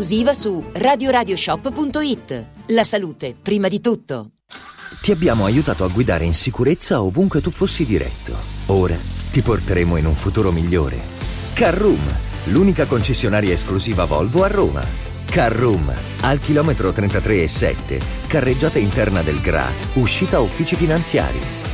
su radioradioshop.it. La salute, prima di tutto. Ti abbiamo aiutato a guidare in sicurezza ovunque tu fossi diretto. Ora ti porteremo in un futuro migliore. Carroom, l'unica concessionaria esclusiva Volvo a Roma. Carroom, al chilometro 33 e 7, carreggiata interna del GRA, uscita uffici finanziari.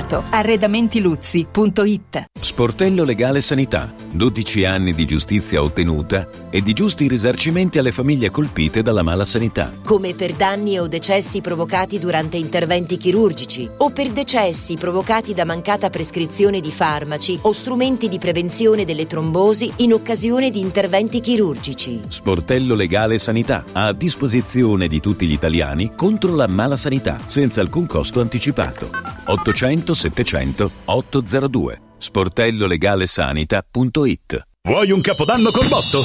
Arredamentiluzzi.it Sportello Legale Sanità. 12 anni di giustizia ottenuta e di giusti risarcimenti alle famiglie colpite dalla mala sanità. come per danni o decessi provocati durante interventi chirurgici o per decessi provocati da mancata prescrizione di farmaci o strumenti di prevenzione delle trombosi in occasione di interventi chirurgici. Sportello Legale Sanità. A disposizione di tutti gli italiani contro la mala sanità, senza alcun costo anticipato. 800 700 802. sportellolegalesanita.it Vuoi un capodanno col botto?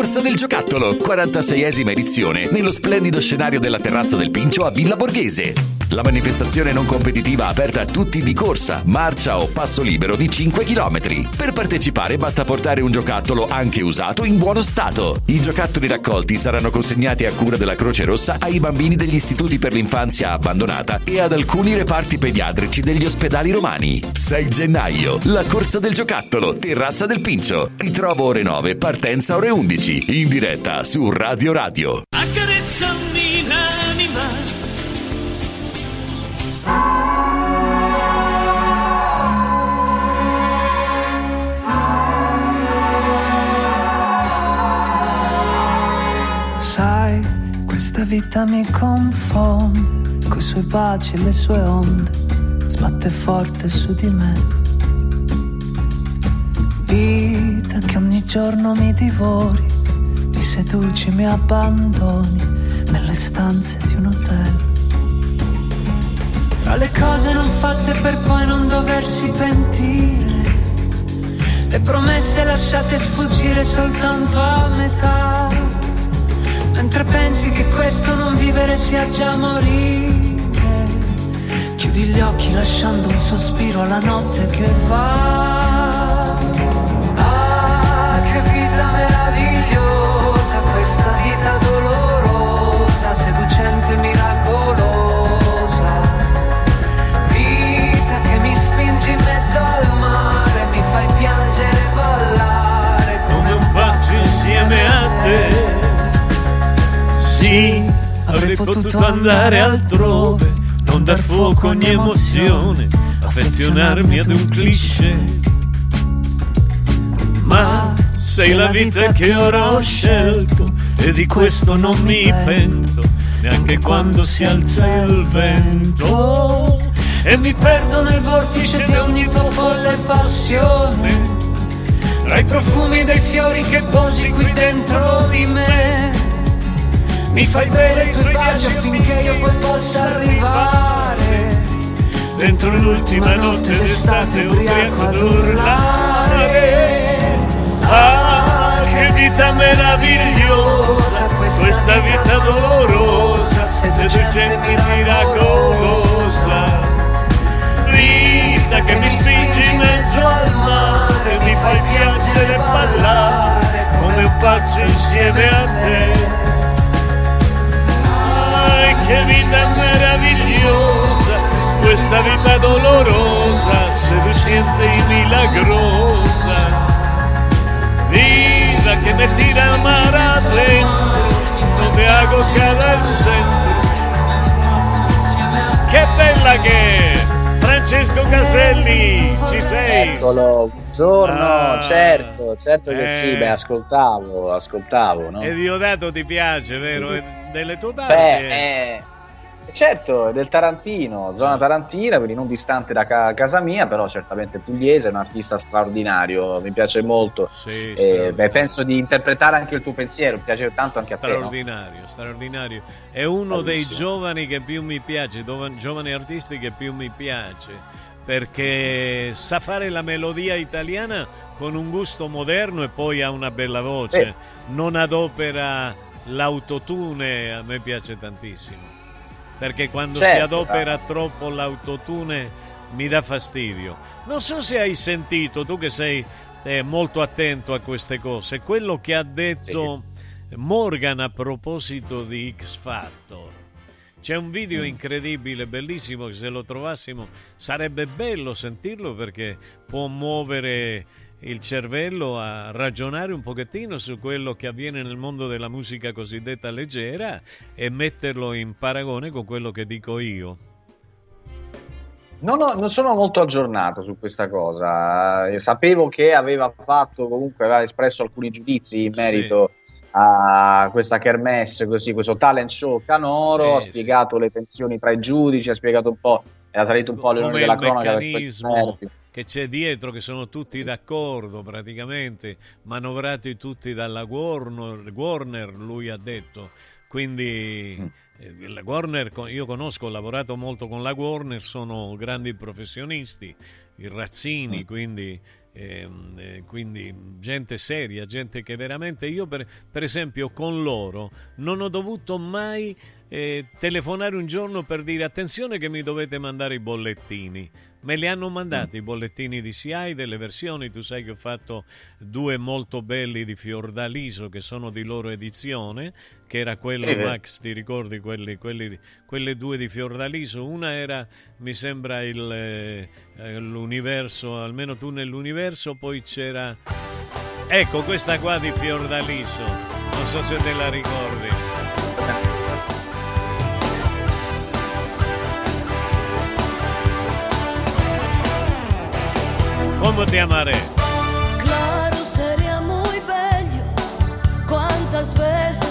del giocattolo, 46esima edizione, nello splendido scenario della terrazza del Pincio a Villa Borghese. La manifestazione non competitiva aperta a tutti di corsa, marcia o passo libero di 5 km. Per partecipare basta portare un giocattolo anche usato in buono stato. I giocattoli raccolti saranno consegnati a cura della Croce Rossa ai bambini degli istituti per l'infanzia abbandonata e ad alcuni reparti pediatrici degli ospedali romani. 6 gennaio, la corsa del giocattolo, terrazza del Pincio. Ritrovo ore 9, partenza ore 11. In diretta su Radio Radio. Accarezzami l'anima. Sai, questa vita mi confonde, coi suoi baci e le sue onde, sbatte forte su di me. Vita che ogni giorno mi divori, mi seduci, mi abbandoni nelle stanze di un hotel. Tra le cose non fatte per poi non doversi pentire, le promesse lasciate sfuggire soltanto a metà. Mentre pensi che questo non vivere sia già morire, chiudi gli occhi lasciando un sospiro alla notte che va. Avrei potuto andare altrove, non dar fuoco a ogni emozione, affezionarmi ad un cliché. Ma sei la vita che ora ho scelto e di questo non mi pento, neanche quando si alza il vento. E mi perdo nel vortice di ogni tua folle passione Tra i profumi dei fiori che posi qui dentro di me Mi fai bere i tuoi baci affinché io poi possa arrivare Dentro l'ultima notte d'estate ubriaco ad urlare. Ah, che vita meravigliosa, questa vita dolorosa, seducente e miracolosa. Vita che mi spingi in mezzo al mare, mi fai piangere e ballare come un pazzo insieme a te. Che vita meravigliosa, questa vita dolorosa, seduciente y milagrosa. Vida que me tira al mar adentro, donde hago cada centro. Bella che è! Francesco Caselli, ci sei? Eccolo, buongiorno, Ah. certo, certo che sì, Eh. beh, ascoltavo, ascoltavo, no? E Diodato ti piace, vero? Delle tue parti? Beh, eh, certo, è del Tarantino, zona tarantina, quindi non distante da ca- casa mia, però certamente pugliese, è un artista straordinario, mi piace molto. Sì, Eh, straordinario. beh, penso di interpretare anche il tuo pensiero, mi piace tanto anche a te, no? straordinario, straordinario. È uno dei Bravissimo. giovani che più mi piace, dov- giovani artisti che più mi piace, perché sa fare la melodia italiana con un gusto moderno e poi ha una bella voce. Eh. Non adopera l'autotune, a me piace tantissimo. Perché quando si Certo, adopera ah. troppo l'autotune mi dà fastidio. Non so se hai sentito, tu che sei eh, molto attento a queste cose, quello che ha detto Morgan a proposito di X Factor. C'è un video incredibile, bellissimo, che se lo trovassimo sarebbe bello sentirlo perché può muovere il cervello a ragionare un pochettino su quello che avviene nel mondo della musica cosiddetta leggera e metterlo in paragone con quello che dico io. Non, ho- non sono molto aggiornato su questa cosa. Eh, Sapevo che aveva fatto, comunque aveva espresso alcuni giudizi in Sì. merito a questa kermesse, così, questo talent show canoro, Sì, ha sì. spiegato le tensioni tra i giudici, ha spiegato un po', era salito un po' alle come della cronaca per meccanismo meriti. Che c'è dietro, che sono tutti d'accordo praticamente, manovrati tutti dalla Warner, Warner lui ha detto. Quindi eh, la Warner, io conosco, ho lavorato molto con la Warner, sono grandi professionisti, i Razzini, mm. quindi eh, eh, quindi gente seria, gente che veramente io per, per, esempio con loro non ho dovuto mai eh, telefonare un giorno per dire attenzione che mi dovete mandare i bollettini Me li hanno mandati i bollettini di CI delle versioni, tu sai che ho fatto due molto belli di Fiordaliso che sono di loro edizione, che era quello, eh. Max, ti ricordi quelli, quelli, quelle due di Fiordaliso? Una era, mi sembra, il, eh, l'universo, almeno tu nell'universo, poi c'era... Ecco, questa qua di Fiordaliso, non so se te la ricordi. ¿Cómo te amaré? Claro, sería muy bello. Cuántas veces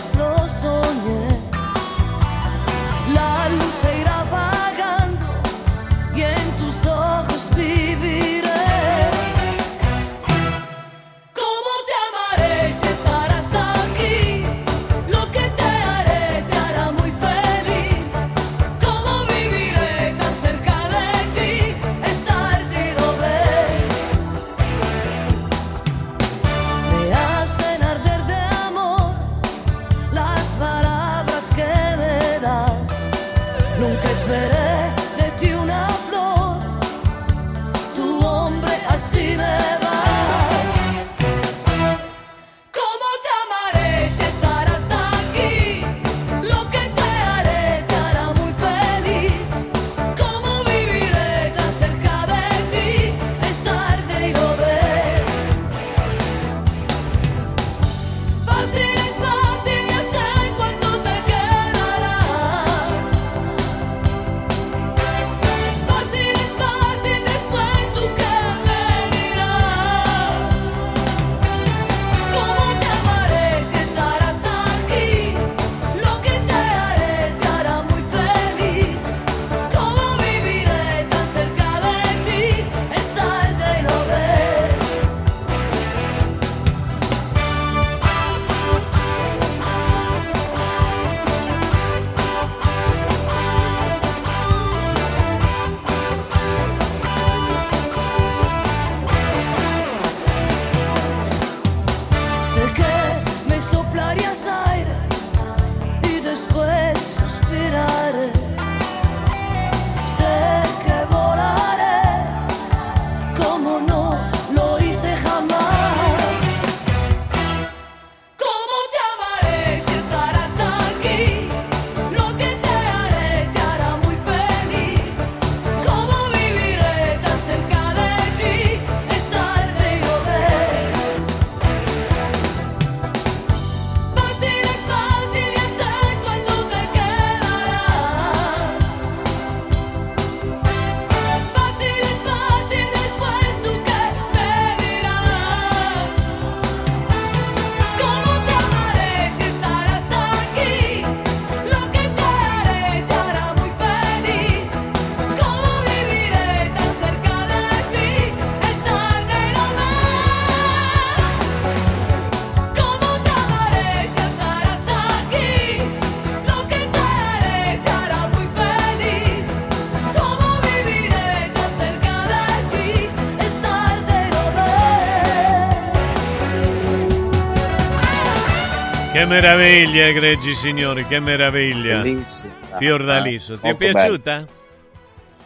meraviglia, egregi signori, che meraviglia. Bellissima. Fiordaliso, eh, ti è piaciuta? Bello.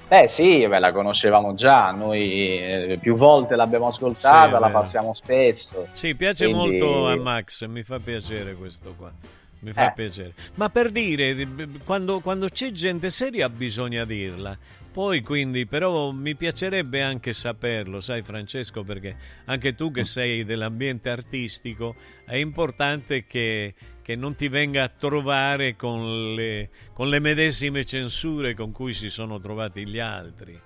Eh sì, beh, la conoscevamo già, noi eh, più volte l'abbiamo ascoltata, sì, la passiamo spesso. Sì, piace quindi... molto a Max, mi fa piacere questo qua. Mi fa eh. piacere. Ma per dire, quando, quando c'è gente seria bisogna dirla. Poi quindi, però mi piacerebbe anche saperlo, sai Francesco, perché anche tu che sei dell'ambiente artistico, è importante che, che non ti venga a trovare con le, con le medesime censure con cui si sono trovati gli altri.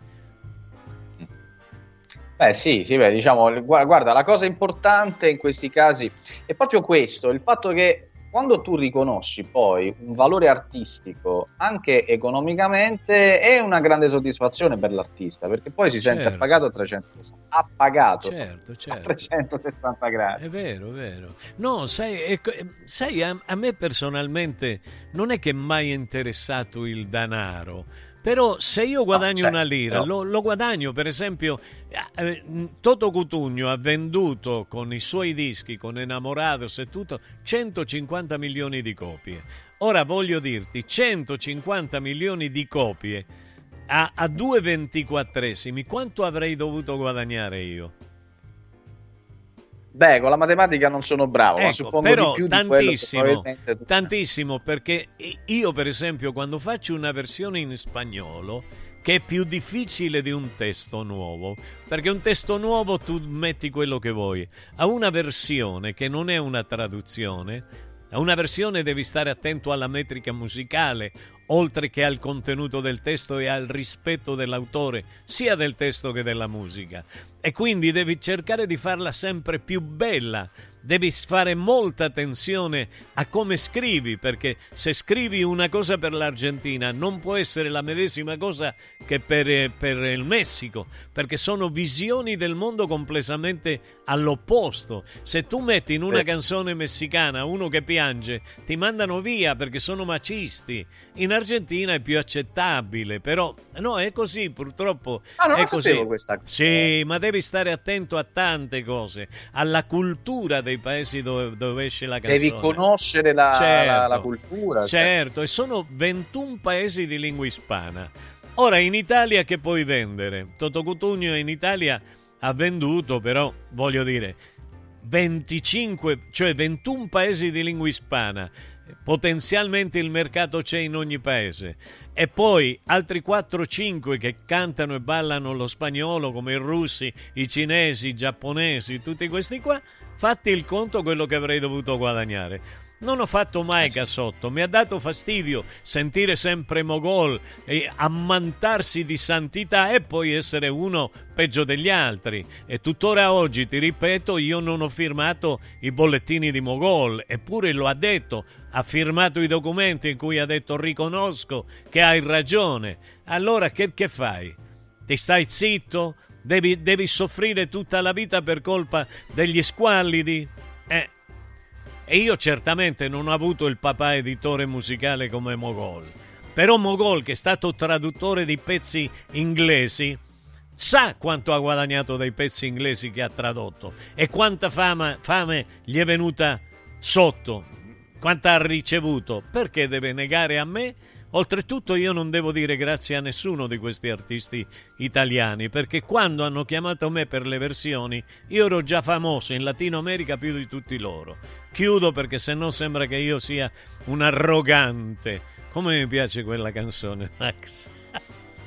Beh sì, sì beh, diciamo, guarda, la cosa importante in questi casi è proprio questo, il fatto che quando tu riconosci poi un valore artistico anche economicamente è una grande soddisfazione per l'artista perché poi si sente Certo. appagato a 360 appagato Certo, a certo. 360 gradi È vero, è vero. No, sai, ecco, eh, sai, a, a me personalmente non è che mai è interessato il denaro. Però se io guadagno certo, una lira, lo, lo guadagno, per esempio, eh, Toto Cutugno ha venduto con i suoi dischi, con Enamorados e tutto, 150 milioni di copie. Ora voglio dirti, 150 milioni di copie a, a due ventiquattresimi, quanto avrei dovuto guadagnare io? Beh con la matematica non sono bravo ma Ecco, suppongo però di più di quello che tantissimo, tu- tantissimo perché io per esempio quando faccio una versione in spagnolo che è più difficile di un testo nuovo, perché un testo nuovo tu metti quello che vuoi, a una versione che non è una traduzione, a una versione devi stare attento alla metrica musicale, oltre che al contenuto del testo e al rispetto dell'autore, sia del testo che della musica. E quindi devi cercare di farla sempre più bella. Devi fare molta attenzione a come scrivi, perché se scrivi una cosa per l'Argentina non può essere la medesima cosa che per, eh, per il Messico, perché sono visioni del mondo completamente all'opposto. Se tu metti in una Eh. canzone messicana uno che piange, ti mandano via perché sono macisti. In Argentina è più accettabile, però no, è così, purtroppo Ah, non è così. questa. Sì, ma devi stare attento a tante cose, alla cultura dei paesi dove, dove esce la canzone. devi conoscere la, Certo. la- la cultura cioè. Certo, e sono 21 paesi di lingua ispana. Ora in Italia che puoi vendere? Toto Cutugno in Italia ha venduto, però voglio dire, 25, cioè 21 paesi di lingua ispana. Potenzialmente il mercato c'è in ogni paese. E poi altri 4-5 che cantano e ballano lo spagnolo, come i russi, i cinesi, i giapponesi, tutti questi qua. Fatti il conto quello che avrei dovuto guadagnare. Non ho fatto mai casotto, mi ha dato fastidio sentire sempre Mogol e ammantarsi di santità e poi essere uno peggio degli altri. E tuttora oggi, ti ripeto, io non ho firmato i bollettini di Mogol, eppure lo ha detto, ha firmato i documenti in cui ha detto riconosco che hai ragione. Allora che, che fai? Ti stai zitto? Devi, devi soffrire tutta la vita per colpa degli squallidi? Eh, e io certamente non ho avuto il papà editore musicale come Mogol. Però Mogol, che è stato traduttore di pezzi inglesi, sa quanto ha guadagnato dai pezzi inglesi che ha tradotto e quanta fama, fame gli è venuta sotto, quanta ha ricevuto. Perché deve negare a me? Oltretutto io non devo dire grazie a nessuno di questi artisti italiani, perché quando hanno chiamato me per le versioni, io ero già famoso in Latino America più di tutti loro. Chiudo perché se no sembra che io sia un arrogante. Come mi piace quella canzone, Max.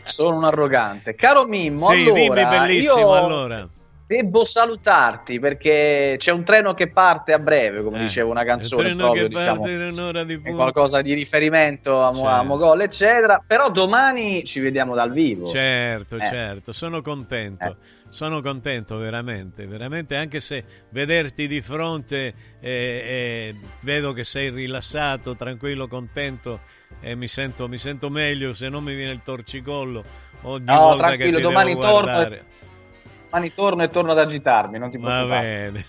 sono un arrogante caro Mimmo sì, allora, dimmi bellissimo io allora. Devo salutarti perché c'è un treno che parte a breve come Eh, diceva una canzone treno proprio che diciamo parte in un'ora di qualcosa di riferimento a, Mo- a Certo. Mogol eccetera però domani ci vediamo dal vivo Certo, Eh. certo, sono contento. Sono contento veramente, veramente, anche se vederti di fronte eh, eh, vedo che sei rilassato, tranquillo, contento e mi sento, mi sento meglio, se non mi viene il torcicollo ogni No, volta che tranquillo, ti domani devo torno guardare. Domani torno e torno ad agitarmi non ti Va preoccupare bene,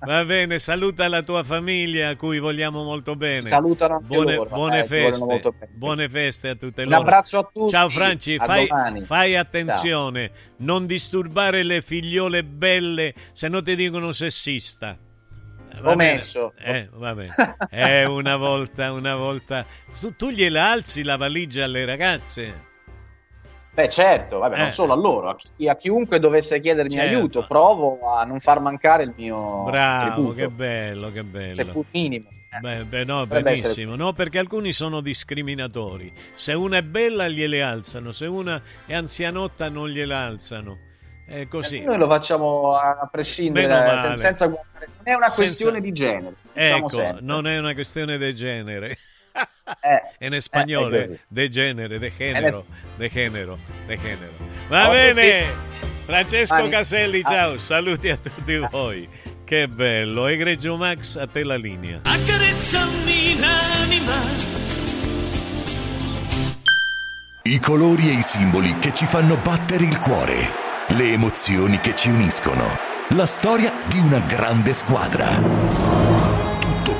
va bene, saluta la tua famiglia a cui vogliamo molto bene. Salutano anche buone, loro, buone eh, feste, buone feste a tutte Un loro. abbraccio a tutti, Ciao Franci, fai, fai attenzione, non disturbare le figliole belle, se no ti dicono sessista. Va Ho bene? messo. Eh, va bene. Eh, una volta, una volta. Tu, tu gliela alzi la valigia alle ragazze? Beh, certo, vabbè, Eh. non solo a loro, a, chi- a chiunque dovesse chiedermi Certo. aiuto, provo a non far mancare il mio Bravo, tributo, che bello, che bello. seppur minimo. Beh, beh, no, benissimo. No, perché alcuni sono discriminatori. Se una è bella gliele alzano, se una è anzianotta non gliela alzano. È così. Noi lo facciamo a prescindere, senza guardare. Non è una Senza- questione di genere. diciamo Ecco, sempre. non è una questione di genere. In spagnolo, eh, eh, de genere, de genero, de genero, de genero. Va bene. Francesco. Caselli, Ah. ciao, saluti a tutti voi. Che che bello. Egregio Max, a te la linea. Accarezzami l'anima. I colori e i simboli che ci fanno battere il cuore, le emozioni che ci uniscono, la storia di una grande squadra.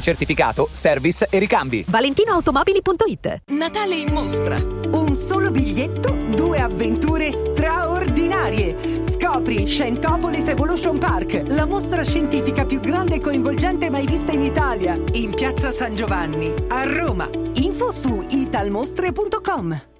certificato, service e ricambi. ValentinoAutomobili.it Natale in mostra. Un solo biglietto, due avventure straordinarie. Scopri Scientopolis Evolution Park, la mostra scientifica più grande e coinvolgente mai vista in Italia. In piazza San Giovanni, a Roma. Info su italmostre.com.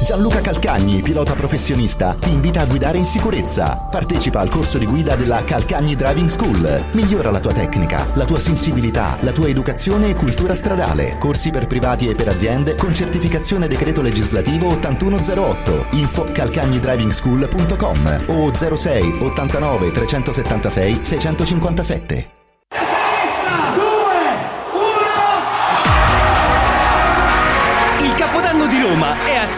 Gianluca Calcagni, pilota professionista, ti invita a guidare in sicurezza. Partecipa al corso di guida della Calcagni Driving School. Migliora la tua tecnica, la tua sensibilità, la tua educazione e cultura stradale. Corsi per privati e per aziende con certificazione decreto legislativo 8108. Info calcagnidrivingschool.com o 06 89 376 657.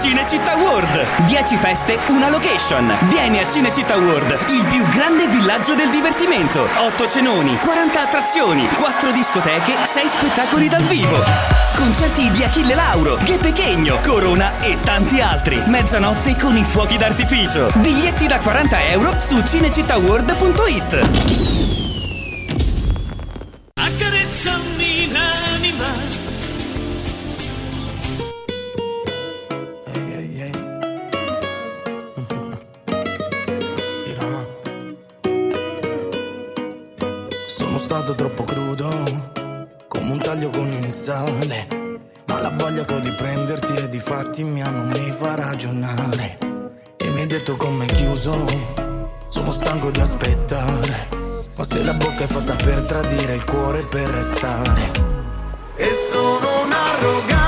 Cinecittà World. 10 feste, una location. Vieni a Cinecittà World, il più grande villaggio del divertimento. 8 cenoni, 40 attrazioni, 4 discoteche, 6 spettacoli dal vivo. Concerti di Achille Lauro, Ghe Pechegno, Corona e tanti altri. Mezzanotte con i fuochi d'artificio. Biglietti da 40 euro su cinecittàworld.it. Troppo crudo, come un taglio con il sale. Ma la voglia che ho di prenderti e di farti mia non mi fa ragionare. E mi hai detto come chiuso, sono stanco di aspettare. Ma se la bocca è fatta per tradire, il cuore per restare. E sono un arrogante,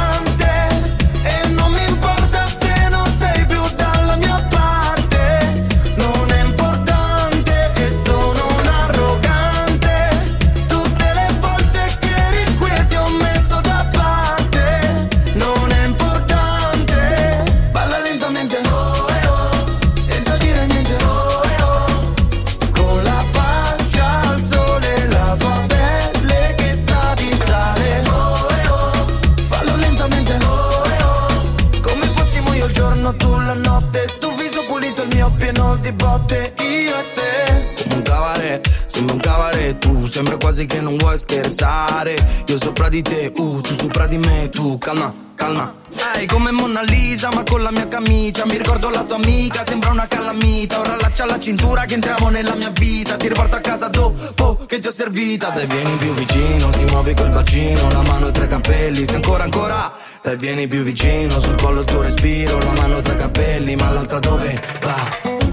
vuoi scherzare? Io sopra di te, uh, tu sopra di me Tu calma, calma. Ehi, come Mona Lisa, ma con la mia camicia. Mi ricordo la tua amica, sembra una calamita. Ora laccia alla cintura che entriamo nella mia vita. Ti riporto a casa dopo che ti ho servita. Dai, vieni più vicino, si muove col bacino. La mano tra i capelli, se ancora, ancora. Dai, vieni più vicino, sul collo il tuo respiro. La mano tra i capelli, ma l'altra dove va?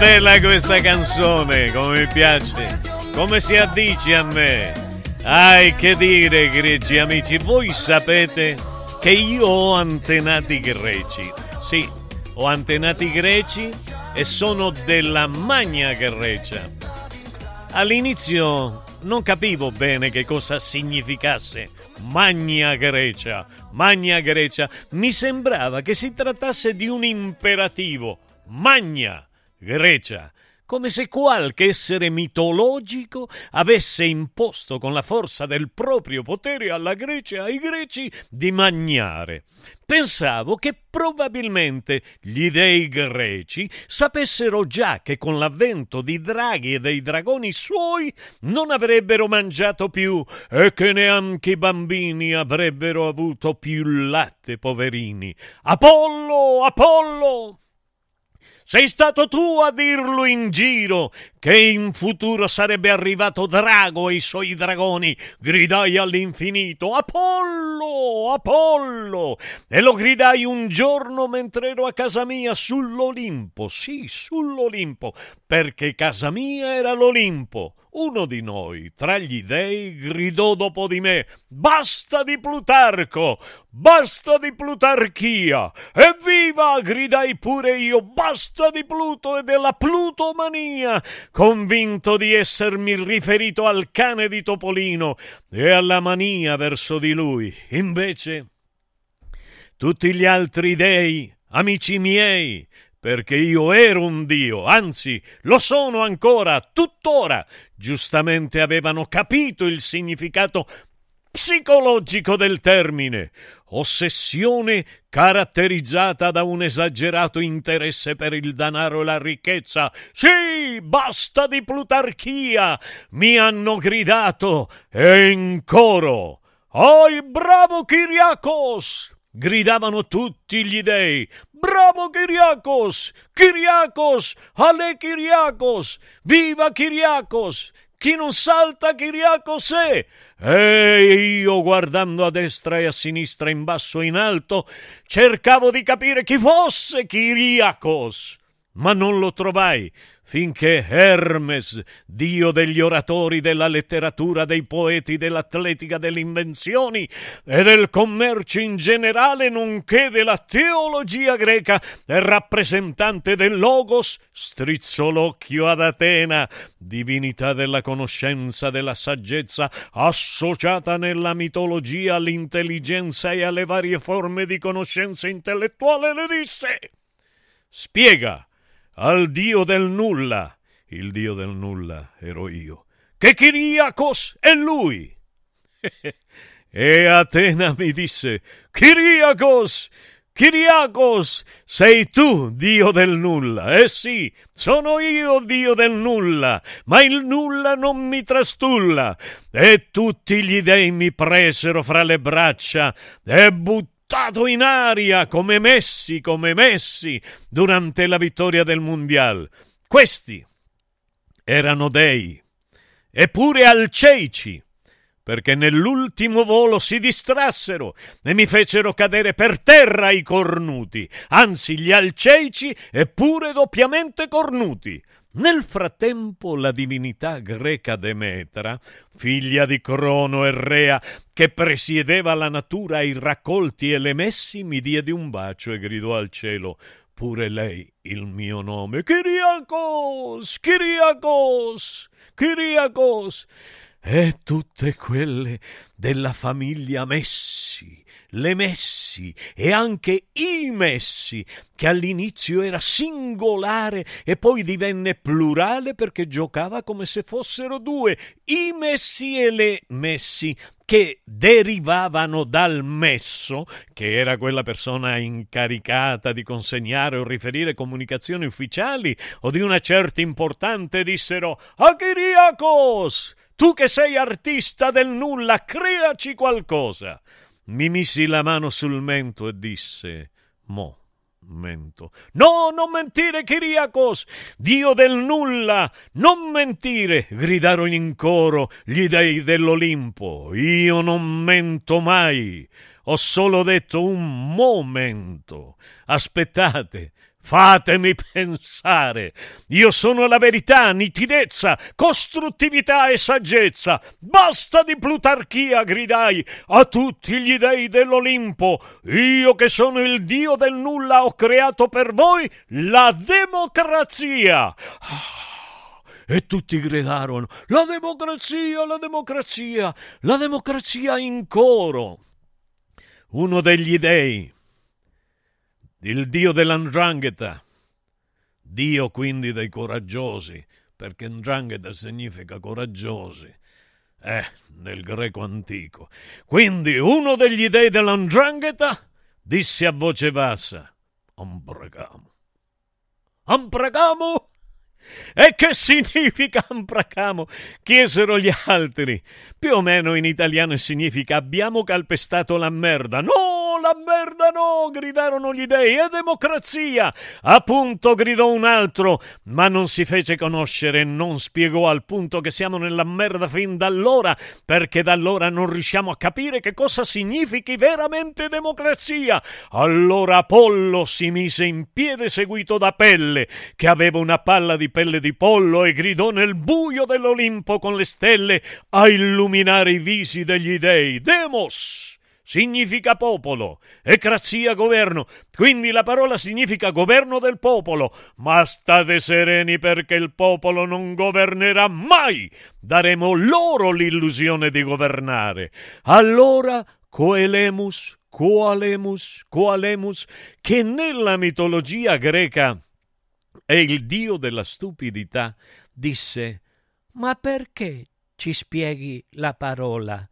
Bella questa canzone, come mi piace, come si addice a me. Ai che dire, greci amici, voi sapete che io ho antenati greci. Sì, ho antenati greci e sono della Magna Grecia. All'inizio non capivo bene che cosa significasse Magna Grecia. Magna Grecia mi sembrava che si trattasse di un imperativo. Magna Grecia, come se qualche essere mitologico avesse imposto con la forza del proprio potere alla Grecia ai greci di magnare. Pensavo che probabilmente gli dei greci sapessero già che con l'avvento di draghi e dei dragoni suoi non avrebbero mangiato più e che neanche i bambini avrebbero avuto più latte, poverini. Apollo, Apollo! Sei stato tu a dirlo in giro che in futuro sarebbe arrivato Drago e i suoi dragoni. Gridai all'infinito Apollo, Apollo! E lo gridai un giorno mentre ero a casa mia sull'Olimpo. Sì, sull'Olimpo, perché casa mia era l'Olimpo. Uno di noi, tra gli dei, gridò dopo di me: Basta di Plutarco! Basta di Plutarchia! Evviva! gridai pure io: Basta di Pluto e della plutomania! Convinto di essermi riferito al cane di Topolino e alla mania verso di lui. Invece, tutti gli altri dei, amici miei, perché io ero un dio, anzi lo sono ancora, tuttora, giustamente avevano capito il significato psicologico del termine, ossessione caratterizzata da un esagerato interesse per il denaro e la ricchezza. Sì, basta di plutarchia! Mi hanno gridato e in coro. Oi, bravo Kyriakos! Gridavano tutti gli dei. Bravo Kyriakos! Kyriakos! Ale Kyriakos! Viva Kyriakos! Chi non salta Kyriakos è! E io, guardando a destra e a sinistra, in basso e in alto, cercavo di capire chi fosse Kyriakos. Ma non lo trovai. Finché Hermes, dio degli oratori, della letteratura, dei poeti, dell'atletica, delle invenzioni e del commercio in generale, nonché della teologia greca rappresentante del Logos, strizzò l'occhio ad Atena, divinità della conoscenza, della saggezza, associata nella mitologia all'intelligenza e alle varie forme di conoscenza intellettuale, le disse: Spiega al dio del nulla. Il dio del nulla ero io. Che Kiriakos è lui. e Atena mi disse, Kiriakos, Kiriakos, sei tu, dio del nulla. Eh sì, sono io, dio del nulla, ma il nulla non mi trastulla. E tutti gli dei mi presero fra le braccia e buttarono buttato in aria come Messi, come Messi durante la vittoria del Mondial. Questi erano dei, eppure alceici, perché nell'ultimo volo si distrassero e mi fecero cadere per terra i cornuti, anzi gli alceici eppure doppiamente cornuti. Nel frattempo la divinità greca Demetra, figlia di Crono e Rea, che presiedeva la natura ai raccolti e le messi, mi diede un bacio e gridò al cielo pure lei il mio nome. Kyriakos! Kyriakos! Kyriakos! E tutte quelle della famiglia Messi, le Messi e anche i Messi, che all'inizio era singolare e poi divenne plurale perché giocava come se fossero due, i Messi e le Messi, che derivavano dal messo, che era quella persona incaricata di consegnare o riferire comunicazioni ufficiali o di una certa importante, dissero Achiriakos! Tu che sei artista del nulla, creaci qualcosa. Mi misi la mano sul mento e disse: Mo. Mento. No, non mentire, Kiriakos, dio del nulla, non mentire, gridarono in coro gli dei dell'Olimpo. Io non mento mai, ho solo detto un momento. Aspettate, Fatemi pensare. Io sono la verità, nitidezza, costruttività e saggezza. Basta di plutarchia, gridai a tutti gli dei dell'Olimpo. Io che sono il dio del nulla ho creato per voi la democrazia. Ah, e tutti gridarono: La democrazia, la democrazia, la democrazia in coro. Uno degli dei il dio dell'andrangheta, dio quindi dei coraggiosi, perché andrangheta significa coraggiosi, eh, nel greco antico. Quindi uno degli dei dell'andrangheta disse a voce bassa, Ambragamo. Ambragamo? E che significa ambracamo? chiesero gli altri. Più o meno in italiano significa abbiamo calpestato la merda. No! La merda no! gridarono gli dei. È democrazia! Appunto, gridò un altro, ma non si fece conoscere non spiegò al punto che siamo nella merda fin da allora, perché da allora non riusciamo a capire che cosa significhi veramente democrazia. Allora Apollo si mise in piede seguito da Pelle, che aveva una palla di pelle di pollo, e gridò nel buio dell'Olimpo con le stelle a illuminare i visi degli dei. Demos! Significa popolo e crazia governo. Quindi la parola significa governo del popolo. Ma state sereni perché il popolo non governerà mai. Daremo loro l'illusione di governare. Allora coelemus, coalemus, coalemus, che nella mitologia greca è il dio della stupidità, disse: Ma perché ci spieghi la parola?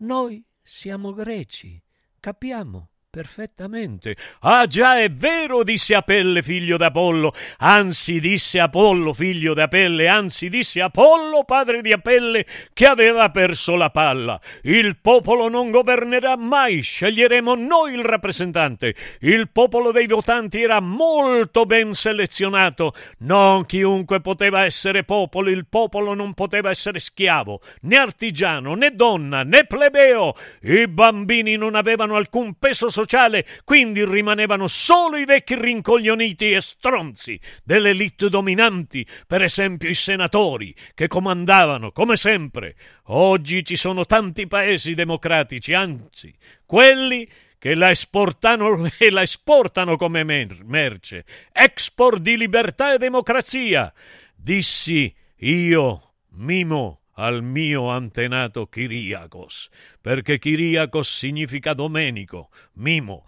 Noi siamo greci, capiamo Perfettamente. Ah già, è vero, disse Apelle, figlio d'Apollo. Anzi, disse Apollo, figlio d'Apelle. Anzi, disse Apollo, padre di Apelle, che aveva perso la palla. Il popolo non governerà mai, sceglieremo noi il rappresentante. Il popolo dei votanti era molto ben selezionato. Non chiunque poteva essere popolo, il popolo non poteva essere schiavo, né artigiano, né donna, né plebeo. I bambini non avevano alcun peso sociale sociale, quindi rimanevano solo i vecchi rincoglioniti e stronzi delle elite dominanti, per esempio i senatori, che comandavano, come sempre. Oggi ci sono tanti paesi democratici, anzi, quelli che la esportano e la esportano come merce. Export di libertà e democrazia. Dissi io, Mimo, al mio antenato Kiriakos, perché Kiriakos significa Domenico, Mimo.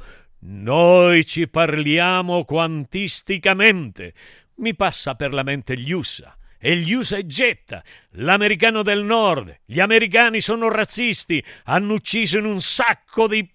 Noi ci parliamo quantisticamente. Mi passa per la mente gli USA e gli USA e getta. L'americano del nord, gli americani sono razzisti, hanno ucciso in un sacco di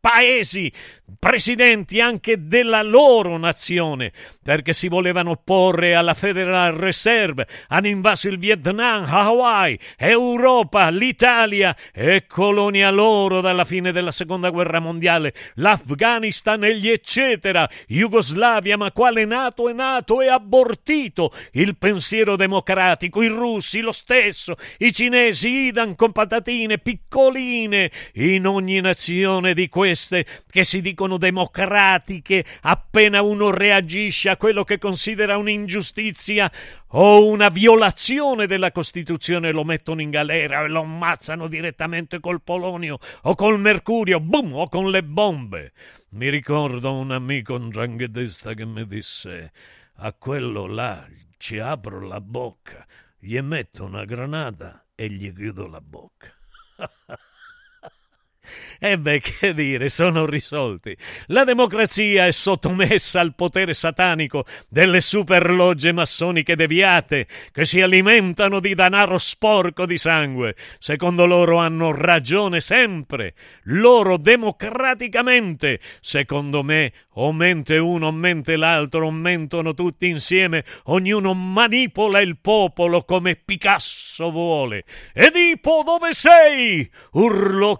paesi, presidenti anche della loro nazione, perché si volevano opporre alla Federal Reserve, hanno invaso il Vietnam, Hawaii, Europa, l'Italia e colonia loro dalla fine della seconda guerra mondiale, l'Afghanistan e gli eccetera, Jugoslavia, ma quale nato è nato e abortito? Il pensiero democratico, i russi lo stesso, i cinesi, Idan con patatine piccoline, in ogni nazione di queste che si dicono democratiche appena uno reagisce a quello che considera un'ingiustizia o una violazione della Costituzione lo mettono in galera e lo ammazzano direttamente col polonio o col mercurio, boom, o con le bombe. Mi ricordo un amico ndranghedista che mi disse a quello là ci apro la bocca, gli metto una granata e gli chiudo la bocca. E beh, che dire, sono risolti. La democrazia è sottomessa al potere satanico delle superlogge massoniche deviate che si alimentano di danaro sporco di sangue. Secondo loro hanno ragione sempre. Loro democraticamente. Secondo me, o mente uno o mente l'altro, o mentono tutti insieme. Ognuno manipola il popolo come Picasso vuole. Edipo, dove sei? urlò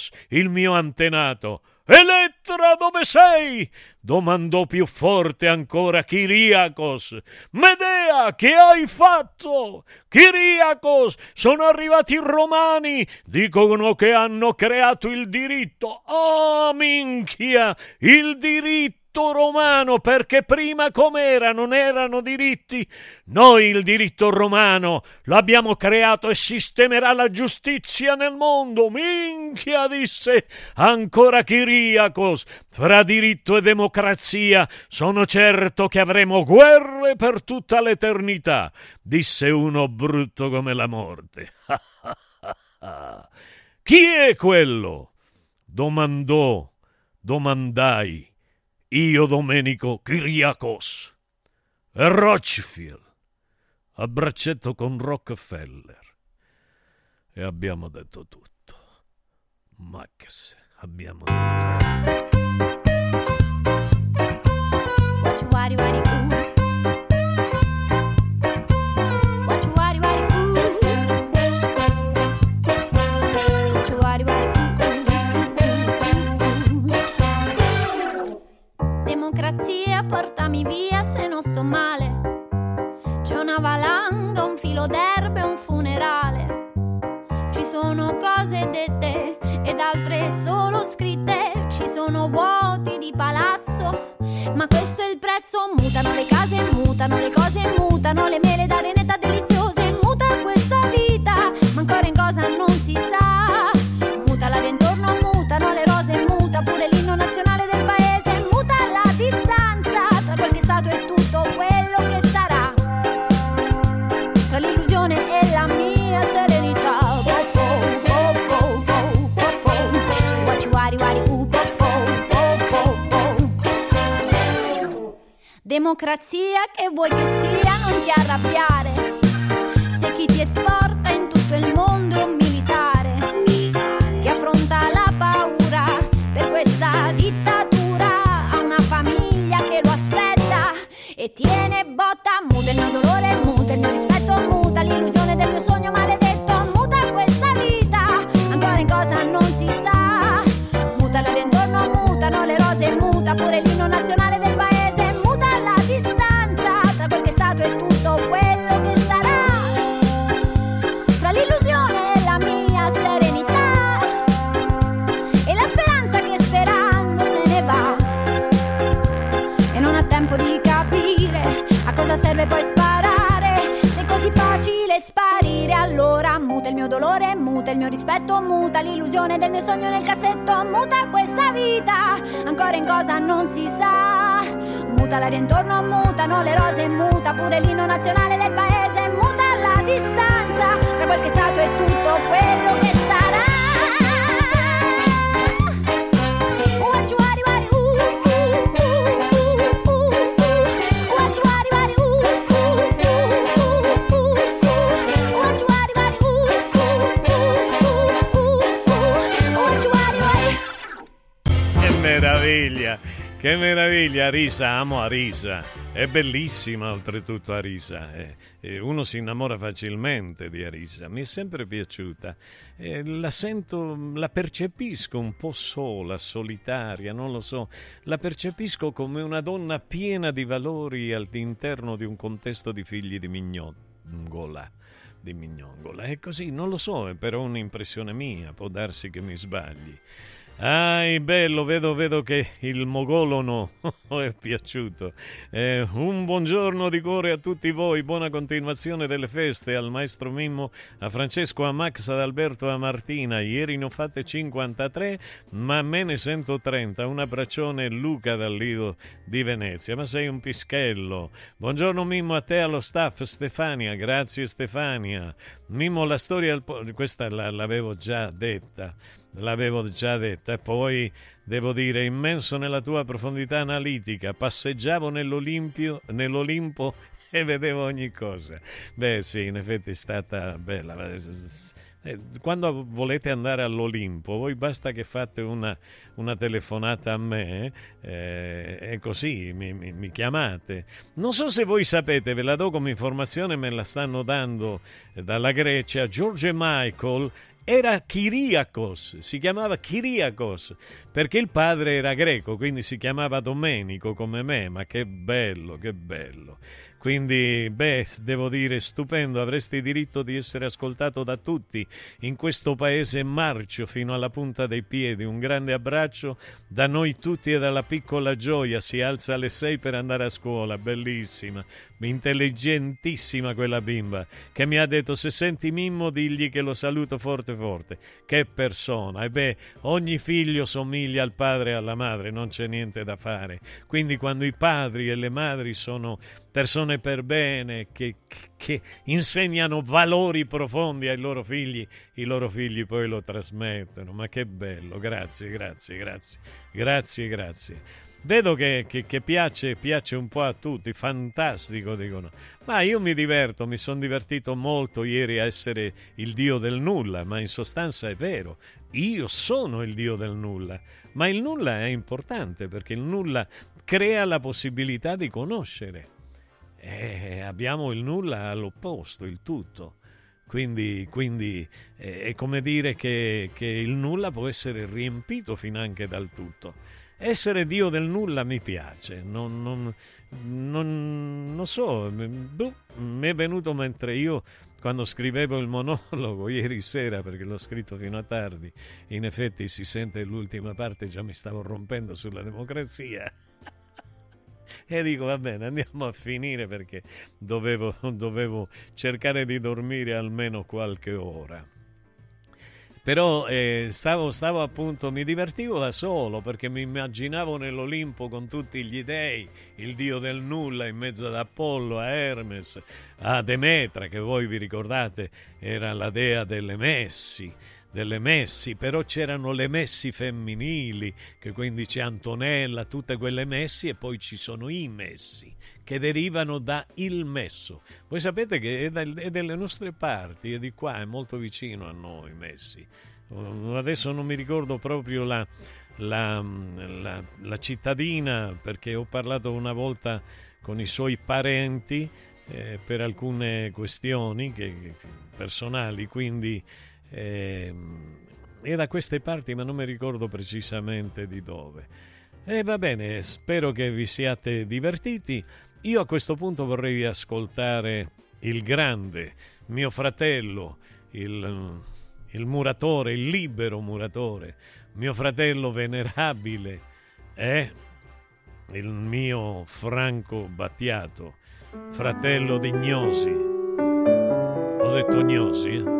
Kiriakos il mio antenato. Elettra, dove sei? domandò più forte ancora Kiriakos. Medea, che hai fatto? Kiriakos, sono arrivati i romani, dicono che hanno creato il diritto. Oh, minchia, il diritto diritto romano, perché prima com'era non erano diritti. Noi il diritto romano l'abbiamo creato e sistemerà la giustizia nel mondo. Minchia, disse ancora Kiriakos. Fra diritto e democrazia sono certo che avremo guerre per tutta l'eternità, disse uno brutto come la morte. Chi è quello? domandò, domandai io Domenico Kiriakos e Rochfield a braccetto con Rockefeller e abbiamo detto tutto. Ma che se abbiamo detto. What you, democrazia, portami via se non sto male. C'è una valanga, un filo d'erbe, un funerale. Ci sono cose dette ed altre solo scritte. Ci sono vuoti di palazzo, ma questo è il prezzo. Mutano le case, mutano le cose, mutano le mele d'arenetta deliziose. Muta questa vita, ma ancora in cosa non si sa. Democrazia che vuoi che sia, non ti arrabbiare. Se chi ti esporta in tutto il mondo è un militare che affronta la paura per questa dittatura, ha una famiglia che lo aspetta e tiene botta, muta il mio dolore, muta il mio rispetto, muta l'illusione del mio sogno maledetto, serve poi sparare. Se è così facile sparire, allora muta il mio dolore, muta il mio rispetto, muta l'illusione del mio sogno nel cassetto, muta questa vita, ancora in cosa non si sa. Muta l'aria intorno, mutano le rose, muta pure l'inno nazionale del paese, muta la distanza tra quel che è stato e tutto quello che è che meraviglia, Arisa, amo Arisa, è bellissima oltretutto Arisa, eh, eh, uno si innamora facilmente di Arisa, mi è sempre piaciuta, Eh, la sento, la percepisco un po' sola, solitaria, non lo so, la percepisco come una donna piena di valori all'interno di un contesto di figli di Mignola di Mignongola. È così, non lo so, è però un'impressione mia, può darsi che mi sbagli. Ah, bello, vedo, vedo che il mogolono è piaciuto. Eh, un buongiorno di cuore a tutti voi, buona continuazione delle feste al maestro Mimmo, a Francesco, a Max, ad Alberto, a Martina. Ieri ne ho fatte 53, ma me ne sento 30. Un abbraccione Luca dal Lido di Venezia, ma sei un pischello. Buongiorno Mimmo a te, allo staff Stefania, grazie Stefania. Mimmo, la storia, questa la- l'avevo già detta l'avevo già detta, e poi devo dire immenso nella tua profondità analitica, passeggiavo nell'Olimpo e vedevo ogni cosa. Beh sì, in effetti è stata bella. Eh, Quando volete andare all'Olimpo, voi basta che fate una, una telefonata a me eh, e così mi, mi- mi chiamate. Non so se voi sapete, ve la do come informazione, me la stanno dando eh, dalla Grecia. George Michael era Kyriakos, si chiamava Kyriakos perché il padre era greco, quindi si chiamava Domenico come me, ma che bello, che bello. Quindi, beh, devo dire, stupendo, avresti diritto di essere ascoltato da tutti in questo paese marcio fino alla punta dei piedi. Un grande abbraccio da noi tutti e dalla piccola gioia. Si alza alle sei per andare a scuola, bellissima, intelligentissima quella bimba, che mi ha detto se senti Mimmo digli che lo saluto forte forte. Che persona! E beh, ogni figlio somiglia al padre e alla madre, non c'è niente da fare. Quindi quando i padri e le madri sono persone per bene, che, che insegnano valori profondi ai loro figli, i loro figli poi lo trasmettono. Ma che bello, grazie, grazie, grazie, grazie, grazie. Vedo che, che- che piace, piace un po' a tutti, fantastico dicono. Ma io mi diverto, mi sono divertito molto ieri a essere il dio del nulla, ma in sostanza è vero, io sono il dio del nulla. Ma il nulla è importante perché il nulla crea la possibilità di conoscere. E abbiamo il nulla all'opposto, il tutto. Quindi, quindi eh, è come dire che, che il nulla può essere riempito finanche dal tutto. Essere Dio del nulla mi piace, non, non- non- non so, boh, mi è venuto mentre io quando scrivevo il monologo ieri sera, perché l'ho scritto fino a tardi, in effetti si sente l'ultima parte, già mi stavo rompendo sulla democrazia. E dico, va bene, andiamo a finire perché dovevo, dovevo cercare di dormire almeno qualche ora. Però eh, stavo, stavo appunto, mi divertivo da solo perché mi immaginavo nell'Olimpo con tutti gli dei, il dio del nulla in mezzo ad Apollo, a Hermes, a Demetra, che voi vi ricordate era la dea delle messi, delle messi, però c'erano le messi femminili, che quindi c'è Antonella, tutte quelle messi e poi ci sono i messi, che derivano da il messo. Voi sapete che è, dal- è delle nostre parti, è di qua, è molto vicino a noi Messi. Uh, Adesso non mi ricordo proprio la, la- la- la cittadina, perché ho parlato una volta con i suoi parenti eh, per alcune questioni che- personali, quindi ehm, è da queste parti, ma non mi ricordo precisamente di dove. E va bene, spero che vi siate divertiti. Io a questo punto vorrei ascoltare il grande, mio fratello, il, il muratore, il libero muratore, mio fratello venerabile, è il mio Franco Battiato, fratello di Gnosi. Ho detto Gnosi? eh?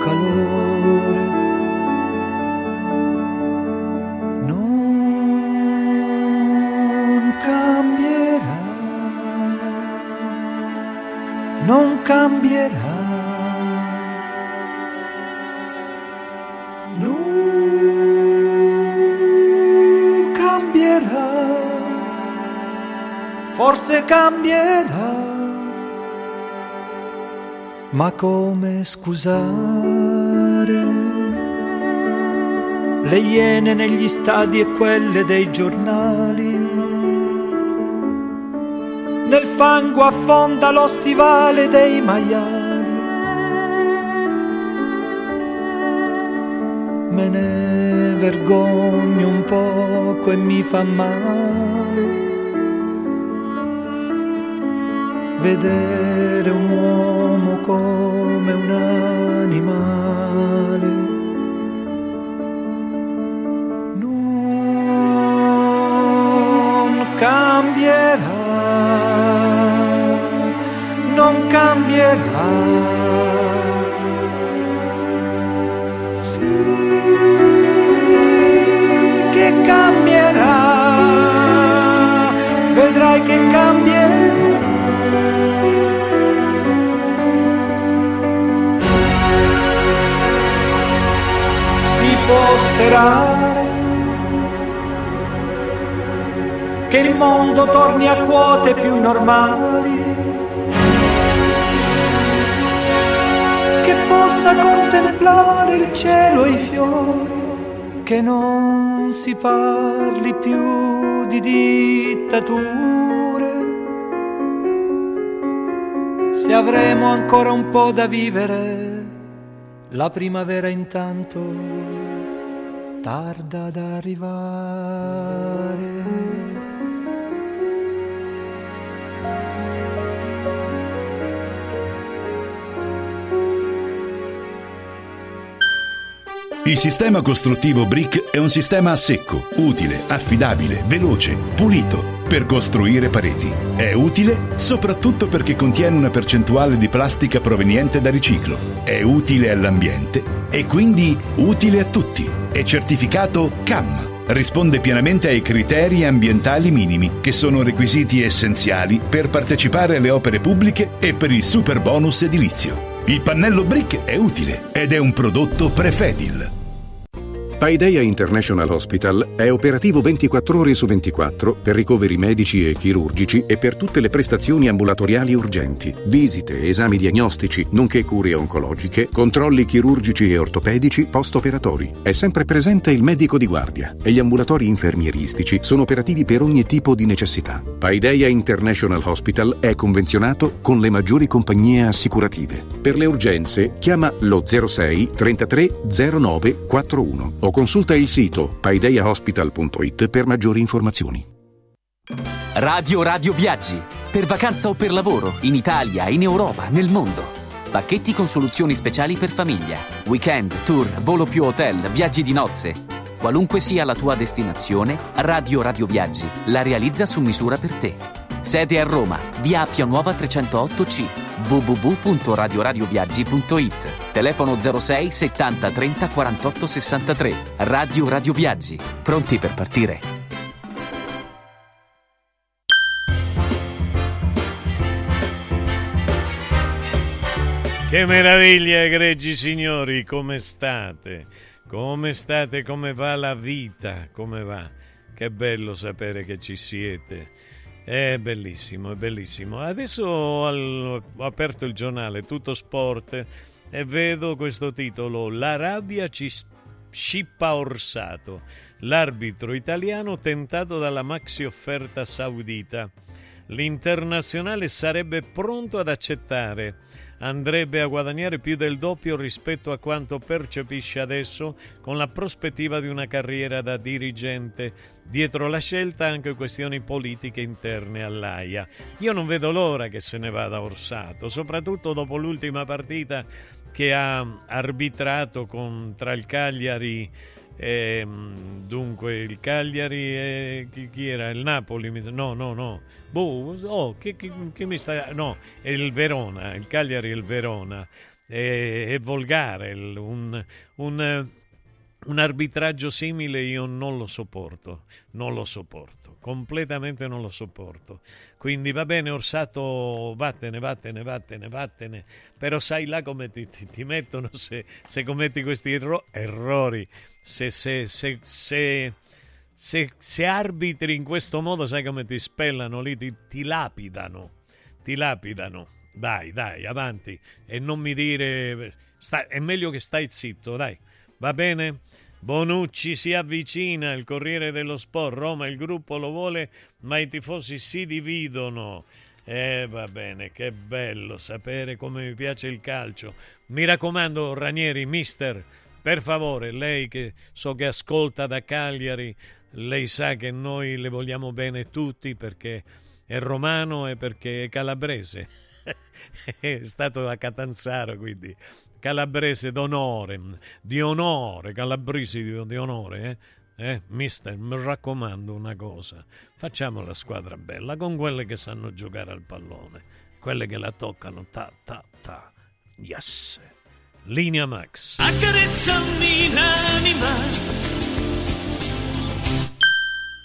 calore. Non cambierà, non cambierà. Non cambierà, forse cambierà. Ma come scusare le iene negli stadi e quelle dei giornali? Nel fango affonda lo stivale dei maiali. Me ne vergogno un poco e mi fa male vedere un uomo come un normali, che possa contemplare il cielo e i fiori, che non si parli più di dittature. Se avremo ancora un po' da vivere, la primavera intanto tarda ad arrivare. Il sistema costruttivo Brick è un sistema a secco, utile, affidabile, veloce, pulito per costruire pareti. È utile soprattutto perché contiene una percentuale di plastica proveniente da riciclo. È utile all'ambiente e quindi utile a tutti. È certificato CAM. Risponde pienamente ai criteri ambientali minimi, che sono requisiti essenziali per partecipare alle opere pubbliche e per il super bonus edilizio. Il pannello Brick è utile ed è un prodotto Prefedil. Paideia International Hospital è operativo 24 ore su 24 per ricoveri medici e chirurgici e per tutte le prestazioni ambulatoriali urgenti, visite, esami diagnostici, nonché cure oncologiche, controlli chirurgici e ortopedici post-operatori. È sempre presente il medico di guardia e gli ambulatori infermieristici sono operativi per ogni tipo di necessità. Paideia International Hospital è convenzionato con le maggiori compagnie assicurative. Per le urgenze chiama lo 06 33 09 41 consulta il sito paideiahospital.it per maggiori informazioni. Radio Radio Viaggi. Per vacanza o per lavoro, in Italia, in Europa, nel mondo. Pacchetti con soluzioni speciali per famiglia. Weekend, tour, volo più hotel, viaggi di nozze. Qualunque sia la tua destinazione, Radio Radio Viaggi la realizza su misura per te. Sede a Roma, via Appia Nuova 308C, www.radioradioviaggi.it, telefono 06 70 30 48 63, Radio Radio Viaggi, pronti per partire. Che meraviglia, egregi signori, come state? Come state? Come va la vita? Come va? Che bello sapere che ci siete è bellissimo, è bellissimo. Adesso ho, aperto il giornale Tutto Sport e vedo questo titolo La rabbia ci scippa Orsato. L'arbitro italiano tentato dalla maxi offerta saudita. L'internazionale sarebbe pronto ad accettare. Andrebbe a guadagnare più del doppio rispetto a quanto percepisce adesso con la prospettiva di una carriera da dirigente. Dietro la scelta anche questioni politiche interne all'AIA. Io non vedo l'ora che se ne vada Orsato, soprattutto dopo l'ultima partita che ha arbitrato con, tra il Cagliari e dunque il Cagliari e chi, chi era? Il Napoli? No, no, no. Boh, oh, che, che- che mi sta... No, è il Verona, il Cagliari e il Verona. È, è volgare, un, un, un arbitraggio simile io non lo sopporto, non lo sopporto, completamente non lo sopporto. Quindi va bene Orsato, vattene, vattene, vattene, vattene, però sai là come ti, ti- ti mettono se, se commetti questi erro- errori, se, se, se, arbitri in questo modo sai come ti spellano lì, ti, ti lapidano, ti lapidano. Dai, dai, avanti e non mi dire... sta- è meglio che stai zitto, dai. Va bene? Bonucci si avvicina, il Corriere dello Sport, Roma il gruppo lo vuole, ma i tifosi si dividono. Eh, va bene, che bello sapere come mi piace il calcio. Mi raccomando, Ranieri, mister, per favore, lei che so che ascolta da Cagliari, lei sa che noi le vogliamo bene tutti perché è romano e perché è calabrese. è stato a Catanzaro, quindi calabrese d'onore, di onore, calabresi di, di onore, eh? Eh, mister, mi raccomando una cosa, facciamo la squadra bella con quelle che sanno giocare al pallone, quelle che la toccano ta ta ta. Yes. Linea Max. Accarezzami l'anima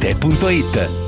Arte.it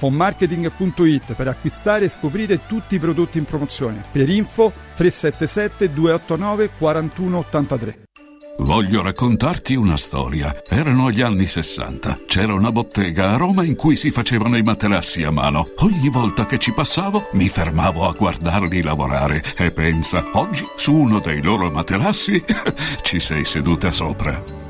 fonmarketing.it per acquistare e scoprire tutti i prodotti in promozione. Per info 377 289 4183. Voglio raccontarti una storia. Erano gli anni 60. C'era una bottega a Roma in cui si facevano i materassi a mano. Ogni volta che ci passavo mi fermavo a guardarli lavorare e pensa, oggi su uno dei loro materassi ci sei seduta sopra.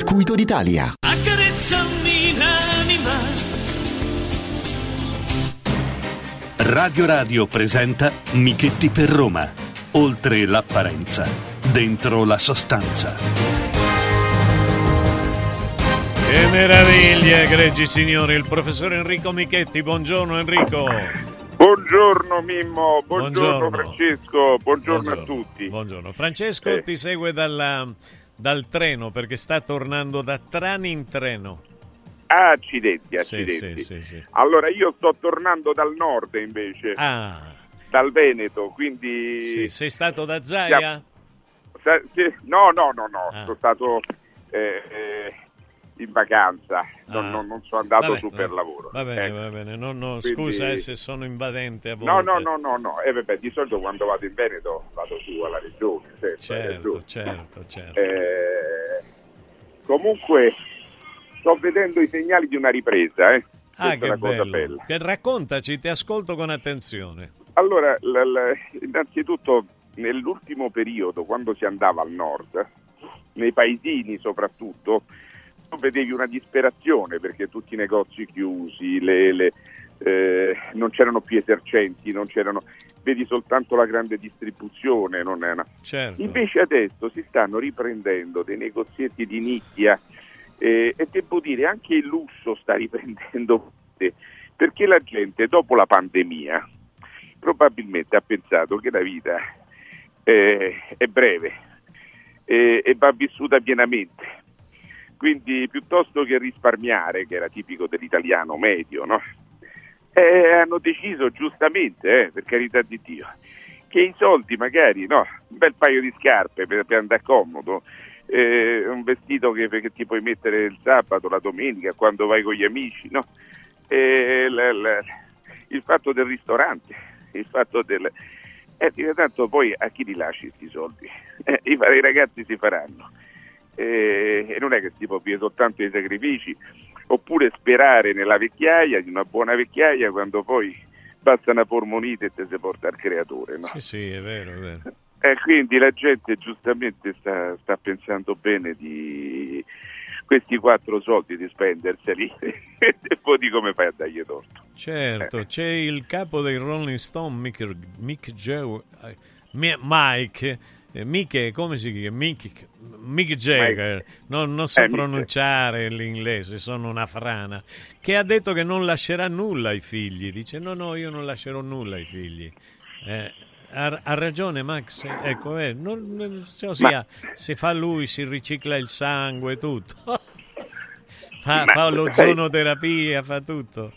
d'Italia. Accarezzami l'anima. Radio Radio presenta Michetti per Roma. Oltre l'apparenza, dentro la sostanza. Che meraviglia, egregi signori, il professor Enrico Michetti. Buongiorno Enrico. Buongiorno Mimmo, buongiorno, Buongiorno. Francesco, buongiorno, a Buongiorno. tutti. Buongiorno. Francesco Eh. ti segue dalla- dal treno perché sta tornando da Trani in treno. Ah, accidenti, accidenti. sì, sì, sì. Allora io sto tornando dal nord invece, Ah, dal Veneto, quindi... sei stato da Zaia? No, no, no, no, Ah. sono stato eh, eh, in vacanza, non, Ah. non- non sono andato Vabbè, su per lavoro. Va bene, ecco. va bene. No, no, Quindi- Scusa eh, se sono invadente a volte. No, no, no, no, no. Eh, vabbè, di solito quando vado in Veneto vado su alla regione. Certo, regione. certo, certo. Eh, comunque sto vedendo i segnali di una ripresa, eh. Ah, Questa è che bello. bella. Che raccontaci, ti ascolto con attenzione. Allora, la- la- innanzitutto nell'ultimo periodo, quando si andava al nord, nei paesini soprattutto, tu vedevi una disperazione perché tutti i negozi chiusi, le- le, eh, non c'erano più esercenti, non c'erano, vedi soltanto la grande distribuzione. Una... Certo. Invece adesso si stanno riprendendo dei negozietti di nicchia eh, e devo dire anche il lusso sta riprendendo perché la gente dopo la pandemia probabilmente ha pensato che la vita eh, è breve eh, e va vissuta pienamente. Quindi piuttosto che risparmiare, che era tipico dell'italiano medio, no? Eh, hanno deciso giustamente, eh, per carità di Dio, che i soldi magari, no, un bel paio di scarpe per, per andare comodo, eh, un vestito che, che ti puoi mettere il sabato, la domenica, quando vai con gli amici, no? Eh, la- la- il fatto del ristorante, il fatto del... Eh, dire, tanto poi a chi li lasci questi soldi? Eh, i, i ragazzi si faranno. Eh, e non è che si può dire soltanto i sacrifici, oppure sperare nella vecchiaia, di una buona vecchiaia, quando poi basta una polmonite e te si porta al creatore. No? Sì, sì, è vero, è vero. E quindi la gente giustamente sta, sta pensando bene di questi quattro soldi di spenderseli e poi di come fai a dargli torto. Certo, c'è il capo dei Rolling Stone, Mick, Mick Joe, eh, Mi- Mike, eh, Mick, come si chiama? Mick, Mick Jagger, non, non so Eh, Mick. pronunciare l'inglese, sono una frana, che ha detto che non lascerà nulla ai figli. Dice no, no, io non lascerò nulla ai figli. Eh, ha, ha ragione Max, ecco, eh, non- non- se, ossia, se fa lui si ricicla il sangue, tutto. fa, Ma- fa l'ozonoterapia, fa tutto.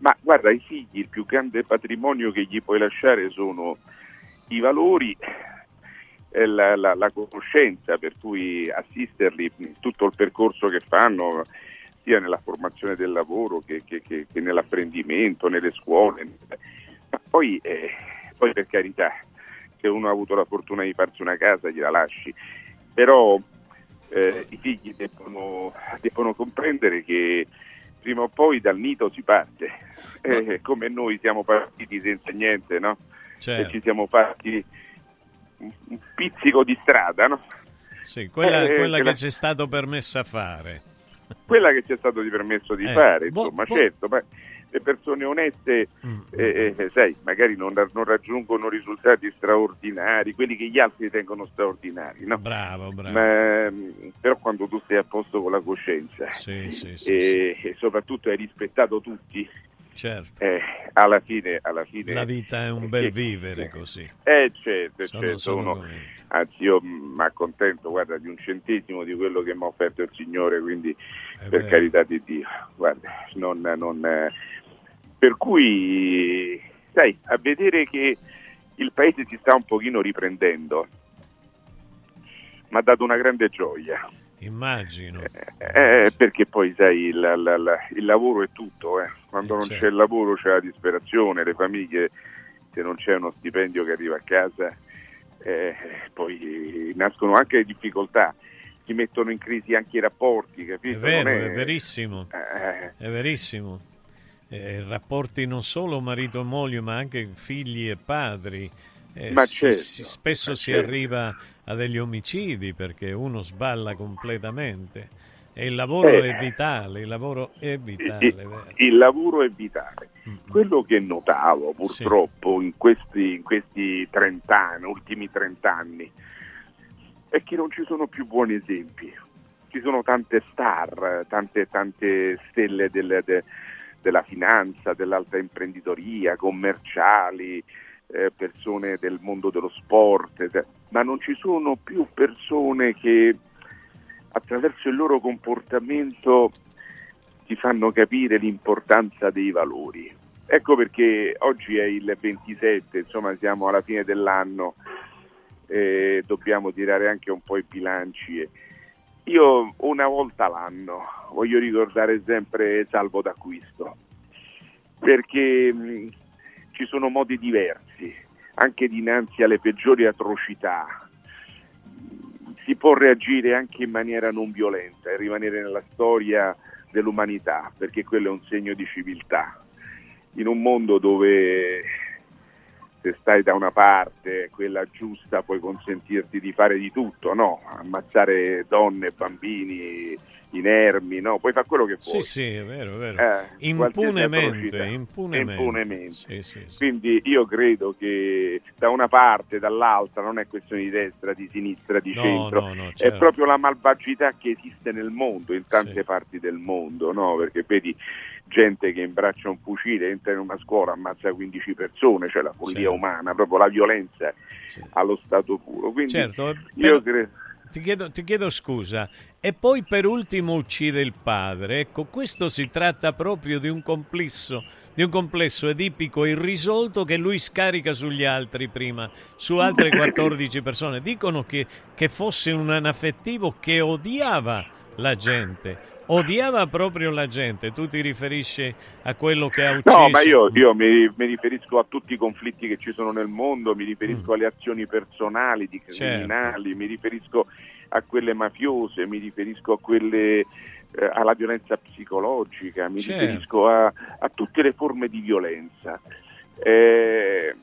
Ma guarda, i figli il più grande patrimonio che gli puoi lasciare sono i valori la, la- la conoscenza, per cui assisterli in tutto il percorso che fanno, sia nella formazione del lavoro che, che- che- che nell'apprendimento, nelle scuole. Ma poi, eh, poi per carità, se uno ha avuto la fortuna di farsi una casa gliela lasci, però eh, i figli debbono, debbono comprendere che prima o poi dal nido si parte, Eh, come noi siamo partiti senza niente, no? Certo. E ci siamo fatti un un pizzico di strada, no? Sì, quella, Eh, quella che ci è stato permesso a fare. Quella che ci è stato di permesso di Eh, fare, boh, insomma, boh. certo, ma le persone oneste, Mm, eh, eh, sai, magari non, non raggiungono risultati straordinari, quelli che gli altri ritengono straordinari, no? Bravo, bravo. Ma, mm, però quando tu sei a posto con la coscienza Sì, sì, sì, e, e soprattutto hai rispettato tutti, certo. eh, alla fine, alla fine La vita è un bel vivere così. eh certo, Sono- certo, sono uno- anzi io mi accontento guarda, di un centesimo di quello che mi ha offerto il Signore, quindi per vero. carità di Dio, guarda, non, non, per cui sai, a vedere che il paese si sta un pochino riprendendo, mi ha dato una grande gioia. Immagino. Eh, perché poi sai, il, la- il lavoro è tutto, eh. quando Eh, non certo. c'è il lavoro c'è la disperazione, le famiglie, se non c'è uno stipendio che arriva a casa, eh, poi nascono anche le difficoltà, si mettono in crisi anche i rapporti, È capito? vero, Non è verissimo. Eh, È verissimo. Eh, rapporti non solo marito e moglie, ma anche figli e padri. Eh, Ma si- certo, si- spesso ma si certo. arriva a degli omicidi perché uno sballa completamente. E il lavoro Eh. è vitale, il lavoro è vitale. il, vero? il lavoro è vitale. Quello che notavo purtroppo in questi, in questi 30 anni, ultimi 30 anni, è che non ci sono più buoni esempi. Ci sono tante star, tante, tante stelle del- de- della finanza, dell'alta imprenditoria, commerciali, eh, persone del mondo dello sport, eh, ma non ci sono più persone che attraverso il loro comportamento ti fanno capire l'importanza dei valori. Ecco perché oggi è il 27, insomma siamo alla fine dell'anno, e dobbiamo tirare anche un po' i bilanci. Io una volta l'anno voglio ricordare sempre salvo d'acquisto, perché ci sono modi diversi, anche dinanzi alle peggiori atrocità. Si può reagire anche in maniera non violenta e rimanere nella storia dell'umanità, perché quello è un segno di civiltà. In un mondo dove se stai da una parte, quella giusta, puoi consentirti di fare di tutto, no? Ammazzare donne, bambini, inermi, no? Puoi fare quello che Sì, vuoi. sì, è vero, è vero. Eh, impunemente, impunemente. Impunemente. Sì, sì, sì. Quindi io credo che da una parte, dall'altra, non è questione di destra, di sinistra, di No, centro, no, no, è certo. proprio la malvagità che esiste nel mondo, in tante parti del mondo, no? Perché vedi gente che imbraccia un fucile, entra in una scuola, ammazza 15 persone, cioè la follia umana, proprio la violenza allo stato puro. Quindi Certo, io però- credo... Ti chiedo, ti chiedo scusa, e poi per ultimo uccide il padre. Ecco, questo si tratta proprio di un complesso, di un complesso edipico irrisolto che lui scarica sugli altri prima, su altre 14 persone. Dicono che, che fosse un anaffettivo che odiava la gente, odiava proprio la gente. Tu ti riferisci a quello che ha ucciso? No, ma io, io mi, mi riferisco a tutti i conflitti che ci sono nel mondo, mi riferisco alle azioni personali di Mm. Certo. criminali, mi riferisco a quelle mafiose, mi riferisco a quelle eh, alla violenza psicologica, mi Certo. riferisco a, a tutte le forme di violenza. Eh,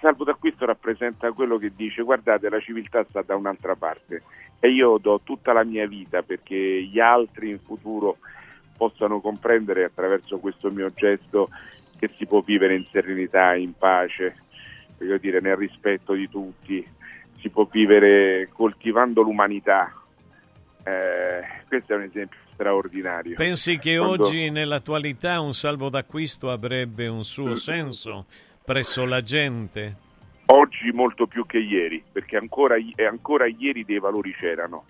Salvo d'acquisto rappresenta quello che dice guardate la civiltà sta da un'altra parte e io do tutta la mia vita perché gli altri in futuro possano comprendere attraverso questo mio gesto che si può vivere in serenità, in pace, voglio dire, nel rispetto di tutti, si può vivere coltivando l'umanità. Eh, questo è un esempio straordinario. Pensi che Quando- oggi nell'attualità un salvo d'acquisto avrebbe un suo senso presso la gente? Oggi molto più che ieri, perché ancora, ancora ieri dei valori c'erano.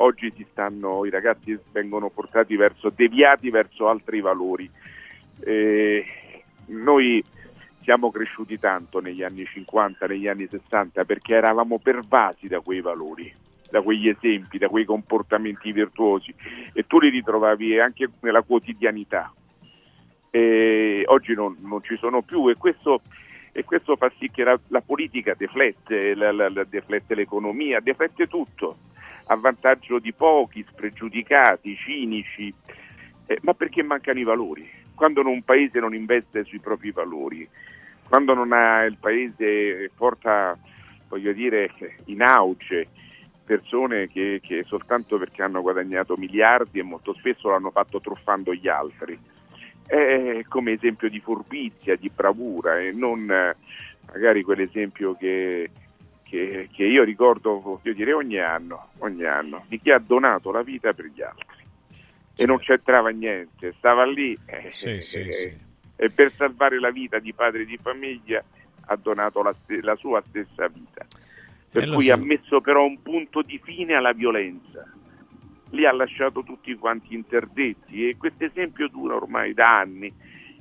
Oggi si stanno, i ragazzi vengono portati verso, deviati verso altri valori. Eh, noi siamo cresciuti tanto negli anni 50, negli anni 60, perché eravamo pervasi da quei valori, da quegli esempi, da quei comportamenti virtuosi e tu li ritrovavi anche nella quotidianità. E oggi non, non ci sono più e questo, e questo fa sì che la, la politica deflette, la- la- deflette l'economia, deflette tutto a vantaggio di pochi, spregiudicati, cinici, eh, ma perché mancano i valori. Quando un paese non investe sui propri valori, quando non ha il paese porta, voglio dire, in auge persone che, che soltanto perché hanno guadagnato miliardi e molto spesso l'hanno fatto truffando gli altri, è come esempio di furbizia, di bravura e non magari quell'esempio che, che- che io ricordo, voglio dire, ogni anno, ogni anno, di chi ha donato la vita per gli altri e non c'entrava niente, stava lì eh, Sì, sì, eh, sì. E per salvare la vita di padre di famiglia ha donato la, ste- la sua stessa vita. Per Eh, cui so. ha messo però un punto di fine alla violenza. Lì ha lasciato tutti quanti interdetti e questo esempio dura ormai da anni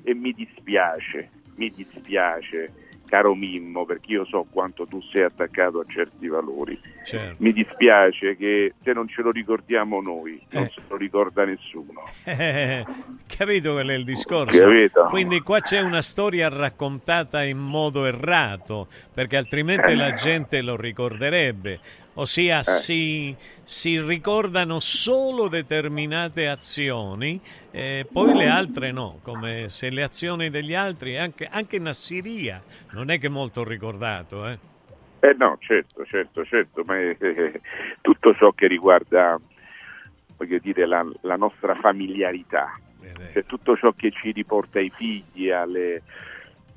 e mi dispiace, mi dispiace, caro Mimmo, perché io so quanto tu sei attaccato a certi valori. Certo. Mi dispiace che se non ce lo ricordiamo noi, non Eh. se lo ricorda nessuno. Eh, capito qual è il discorso? Capito. Quindi qua c'è una storia raccontata in modo errato, perché altrimenti la gente lo ricorderebbe. Ossia, si, si ricordano solo determinate azioni, e poi le altre no, come se le azioni degli altri, anche, anche Nassiria, non è che molto ricordato, eh? Eh no, certo, certo, certo, ma è- è- tutto ciò che riguarda, voglio dire, la, la nostra familiarità, cioè tutto ciò che ci riporta ai figli, alle,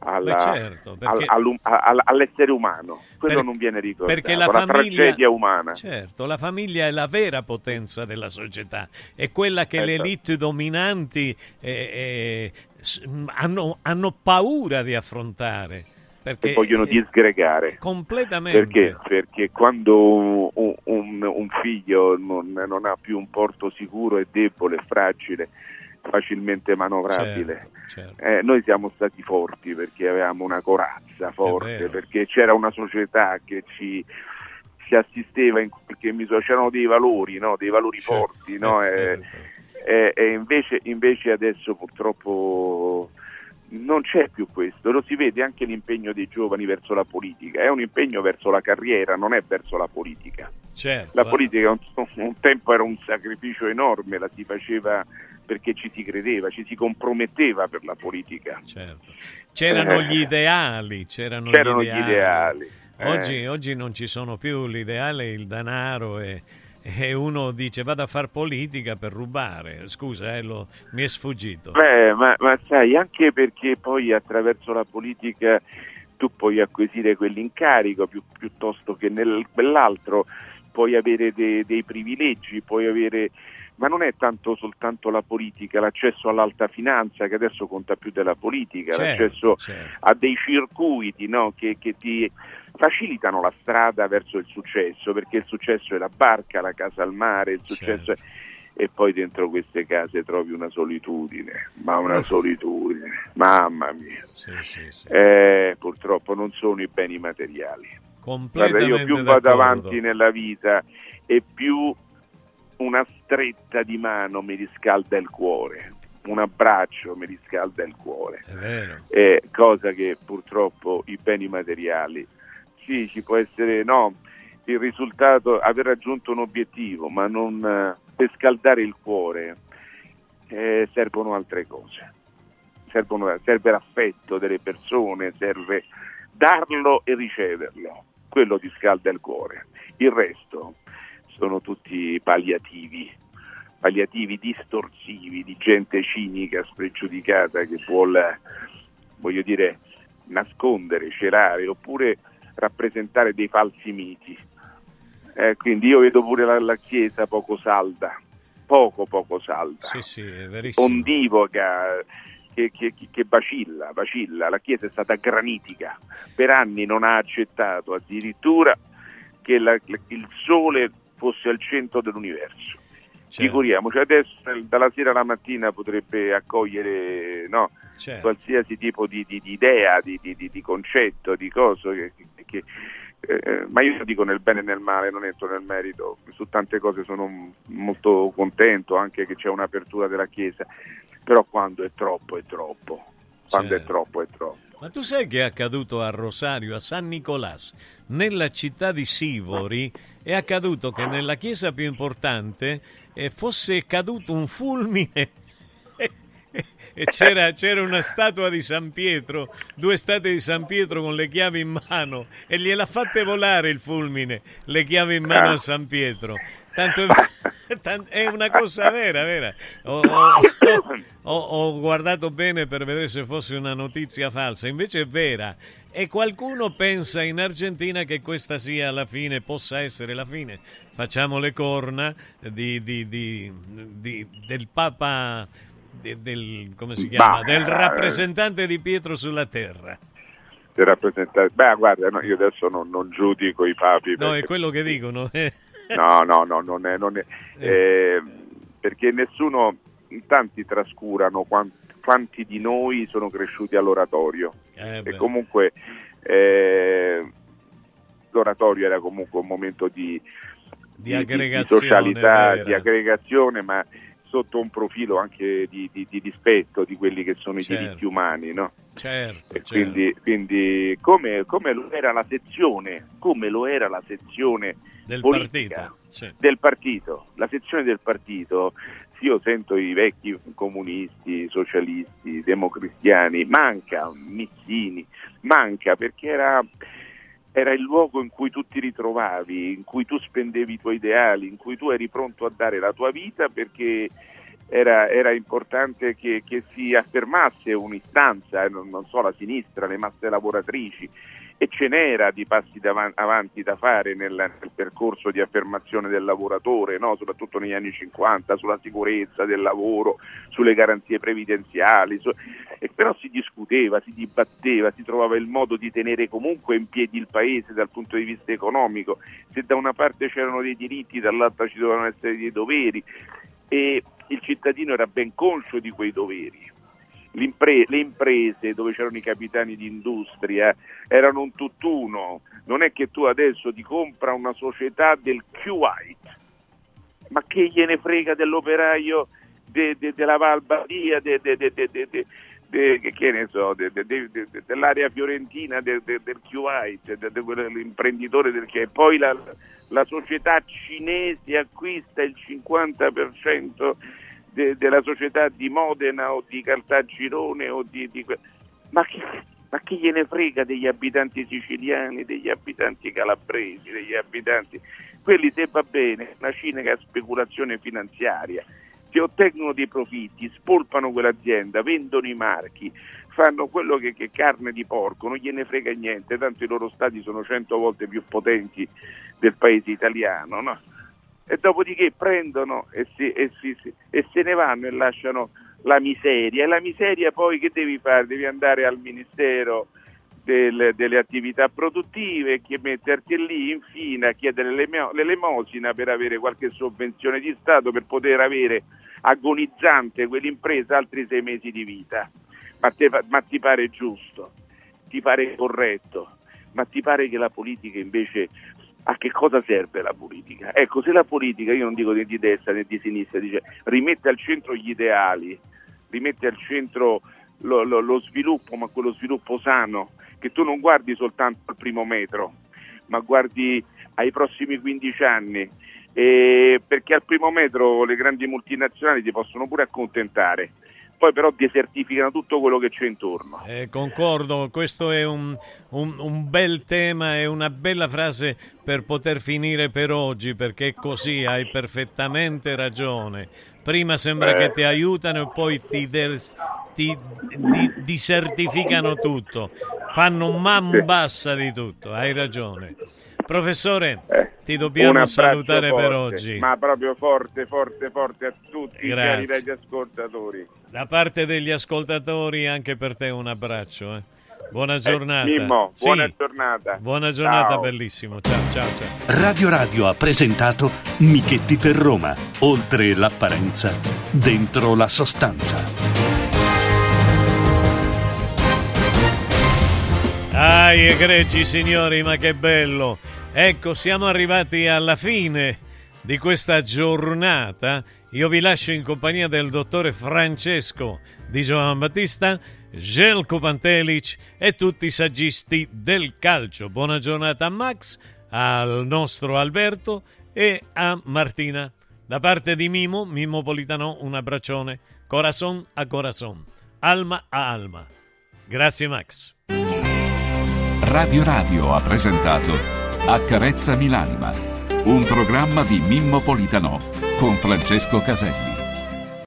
alla- certo, perché- al- all'um- al- all'essere umano, quello Per- non viene ricordato, Perché la, la, famiglia, tragedia umana. Certo, la famiglia è la vera potenza della società, è quella che le Esatto. elite dominanti eh, eh, hanno, hanno paura di affrontare. Perché vogliono disgregare. completamente. Perché? Perché quando un, un- un figlio non, non ha più un porto sicuro, è debole, è fragile, facilmente manovrabile. Certo, Eh, noi siamo stati forti perché avevamo una corazza forte, perché c'era una società che ci, ci assisteva in qualche misura, c'erano dei valori, no? dei valori forti, no? Eh, E, e- e invece, invece adesso purtroppo non c'è più questo, lo si vede anche l'impegno dei giovani verso la politica, è un impegno verso la carriera, non è verso la politica. certo. La politica un, un tempo era un sacrificio enorme, la si faceva perché ci si credeva, ci si comprometteva per la politica. Certo. C'erano Eh. gli ideali, c'erano, C'erano gli gli ideali. ideali, eh. Oggi, oggi non ci sono più l'ideale, il denaro e, e uno dice vado a fare politica per rubare. Scusa, eh, lo- mi è sfuggito. Beh, ma, ma sai, anche perché poi attraverso la politica tu puoi acquisire quell'incarico più- piuttosto che nel, quell'altro, puoi avere de- dei privilegi, puoi avere... Ma non è tanto soltanto la politica, l'accesso all'alta finanza che adesso conta più della politica, Certo, l'accesso certo. a dei circuiti no, che, che ti facilitano la strada verso il successo, perché il successo è la barca, la casa al mare, il successo Certo. è... E poi dentro queste case trovi una solitudine, ma una solitudine, mamma mia. Sì, sì, sì. Eh, purtroppo non sono i beni materiali. Guarda, io più vado d'accordo. avanti nella vita e più una stretta di mano mi riscalda il cuore, un abbraccio mi riscalda il cuore. È vero. Eh, cosa che purtroppo i beni materiali, sì, ci può essere, no, il risultato, aver raggiunto un obiettivo, ma non eh, per scaldare il cuore eh, servono altre cose. Servono- serve l'affetto delle persone, serve darlo e riceverlo, quello ti scalda il cuore. Il resto sono tutti palliativi, palliativi distorsivi di gente cinica, spregiudicata che vuole, voglio dire, nascondere, celare oppure rappresentare dei falsi miti. Eh, quindi io vedo pure la, la chiesa poco salda, poco poco salda, Sì, sì, ondivoca, che, che- che vacilla, vacilla. La chiesa è stata granitica, per anni non ha accettato addirittura che la- il sole fosse al centro dell'universo. Certo. Figuriamoci, adesso dalla sera alla mattina potrebbe accogliere no, Certo. qualsiasi tipo di, di- di idea, di, di- di- di concetto, di cosa che, che- eh, ma io dico nel bene e nel male, non entro nel merito, su tante cose sono molto contento anche che c'è un'apertura della Chiesa, però quando è troppo è troppo, quando è Certo. troppo è troppo. Ma tu sai che è accaduto a Rosario, a San Nicolás, nella città di Sivori, è accaduto che nella chiesa più importante fosse caduto un fulmine e c'era, c'era una statua di San Pietro, due statue di San Pietro con le chiavi in mano e gliel'ha fatte volare il fulmine, le chiavi in mano a San Pietro. Tanto tan- è una cosa vera, vera. Ho, ho- ho- ho guardato bene per vedere se fosse una notizia falsa, invece è vera. E qualcuno pensa in Argentina che questa sia la fine, possa essere la fine. Facciamo le corna di- di- di- del Papa, de- del, come si chiama? Bah, del eh, rappresentante di Pietro sulla terra. Per rappresentare- Beh, guarda, no, io adesso non, non giudico i papi. No, è perché- quello che dicono. eh. No, no, no, non è, non è- eh, perché nessuno, in tanti trascurano quan- quanti di noi sono cresciuti all'oratorio Eh, e comunque eh, l'oratorio era comunque un momento di, Di aggregazione, socialità, vera. di aggregazione, ma sotto un profilo anche di, di- di rispetto di quelli che sono Certo. i diritti umani, no? Certo, certo. quindi, quindi come, come lo era la sezione, come lo era la sezione del politica partito. del partito, la sezione del partito, io sento i vecchi comunisti, socialisti, democristiani, manca Mizzini, manca perché era, era il luogo in cui tu ti ritrovavi, in cui tu spendevi i tuoi ideali, in cui tu eri pronto a dare la tua vita perché era, era importante che, che si affermasse un'istanza, eh, non, non so, la sinistra, le masse lavoratrici, e ce n'era di passi avanti da fare nel, nel percorso di affermazione del lavoratore, no? soprattutto negli anni 50, sulla sicurezza del lavoro, sulle garanzie previdenziali, su- però si discuteva, si dibatteva, si trovava il modo di tenere comunque in piedi il paese dal punto di vista economico, se da una parte c'erano dei diritti, dall'altra ci dovevano essere dei doveri e il cittadino era ben conscio di quei doveri. Le imprese dove c'erano i capitani di industria erano un tutt'uno, non è che tu adesso ti compra una società del Kuwait, ma che gliene frega dell'operaio de- de- della de- de- de- de- de- so, de- de- de- de- de- dell'area fiorentina de- de- del Kuwait, de- de- quell'imprenditore del che poi la, la società cinese acquista il 50% de- della società di Modena o di Caltagirone o di, di que- ma, chi, ma chi gliene frega degli abitanti siciliani, degli abitanti calabresi, degli abitanti quelli se va bene, una cinica speculazione finanziaria si ottengono dei profitti, spolpano quell'azienda, vendono i marchi, fanno quello che è carne di porco, non gliene frega niente, tanto i loro stati sono cento volte più potenti del paese italiano, no? E dopodiché prendono e, si- e si- e se ne vanno e lasciano la miseria. E la miseria poi che devi fare? Devi andare al Ministero del- delle attività produttive che metterti lì infine a chiedere l'elemosina per avere qualche sovvenzione di Stato per poter avere agonizzante quell'impresa altri sei mesi di vita. Ma, te- ma ti pare giusto? Ti pare corretto? Ma ti pare che la politica invece a che cosa serve la politica? Ecco, se la politica, io non dico né di destra né di sinistra, dice rimette al centro gli ideali, rimette al centro lo, lo- lo sviluppo, ma quello sviluppo sano, che tu non guardi soltanto al primo metro, ma guardi ai prossimi 15 anni, e perché al primo metro le grandi multinazionali ti possono pure accontentare, poi però desertificano tutto quello che c'è intorno. Eh, concordo, questo è un, un- un bel tema e una bella frase per poter finire per oggi, perché così, hai perfettamente ragione. Prima sembra Eh. che ti aiutano e poi ti, des- ti di- disertificano tutto, fanno man bassa di tutto, hai ragione. Professore, Eh, ti dobbiamo salutare per forte, oggi. Ma proprio forte, forte, forte a tutti i Grazie. cari ascoltatori. Da parte degli ascoltatori anche per te un abbraccio. eh. Buona giornata. Mimmo, Sì, buona giornata. buona giornata, Ciao. bellissimo. Ciao, ciao, ciao. Radio Radio ha presentato Michetti per Roma. Oltre l'apparenza, dentro la sostanza. Ai egregi signori, ma che bello! Ecco, siamo arrivati alla fine di questa giornata. Io vi lascio in compagnia del dottore Francesco di Giovan Battista, Gelko Pantelic e tutti i saggisti del calcio. Buona giornata a Max, al nostro Alberto e a Martina. Da parte di Mimo, Mimo Politano, un abbraccione, corazon a corazon, alma a alma. Grazie Max. Radio Radio ha presentato Accarezzami l'anima, un programma di Mimmo Politano con Francesco Caselli.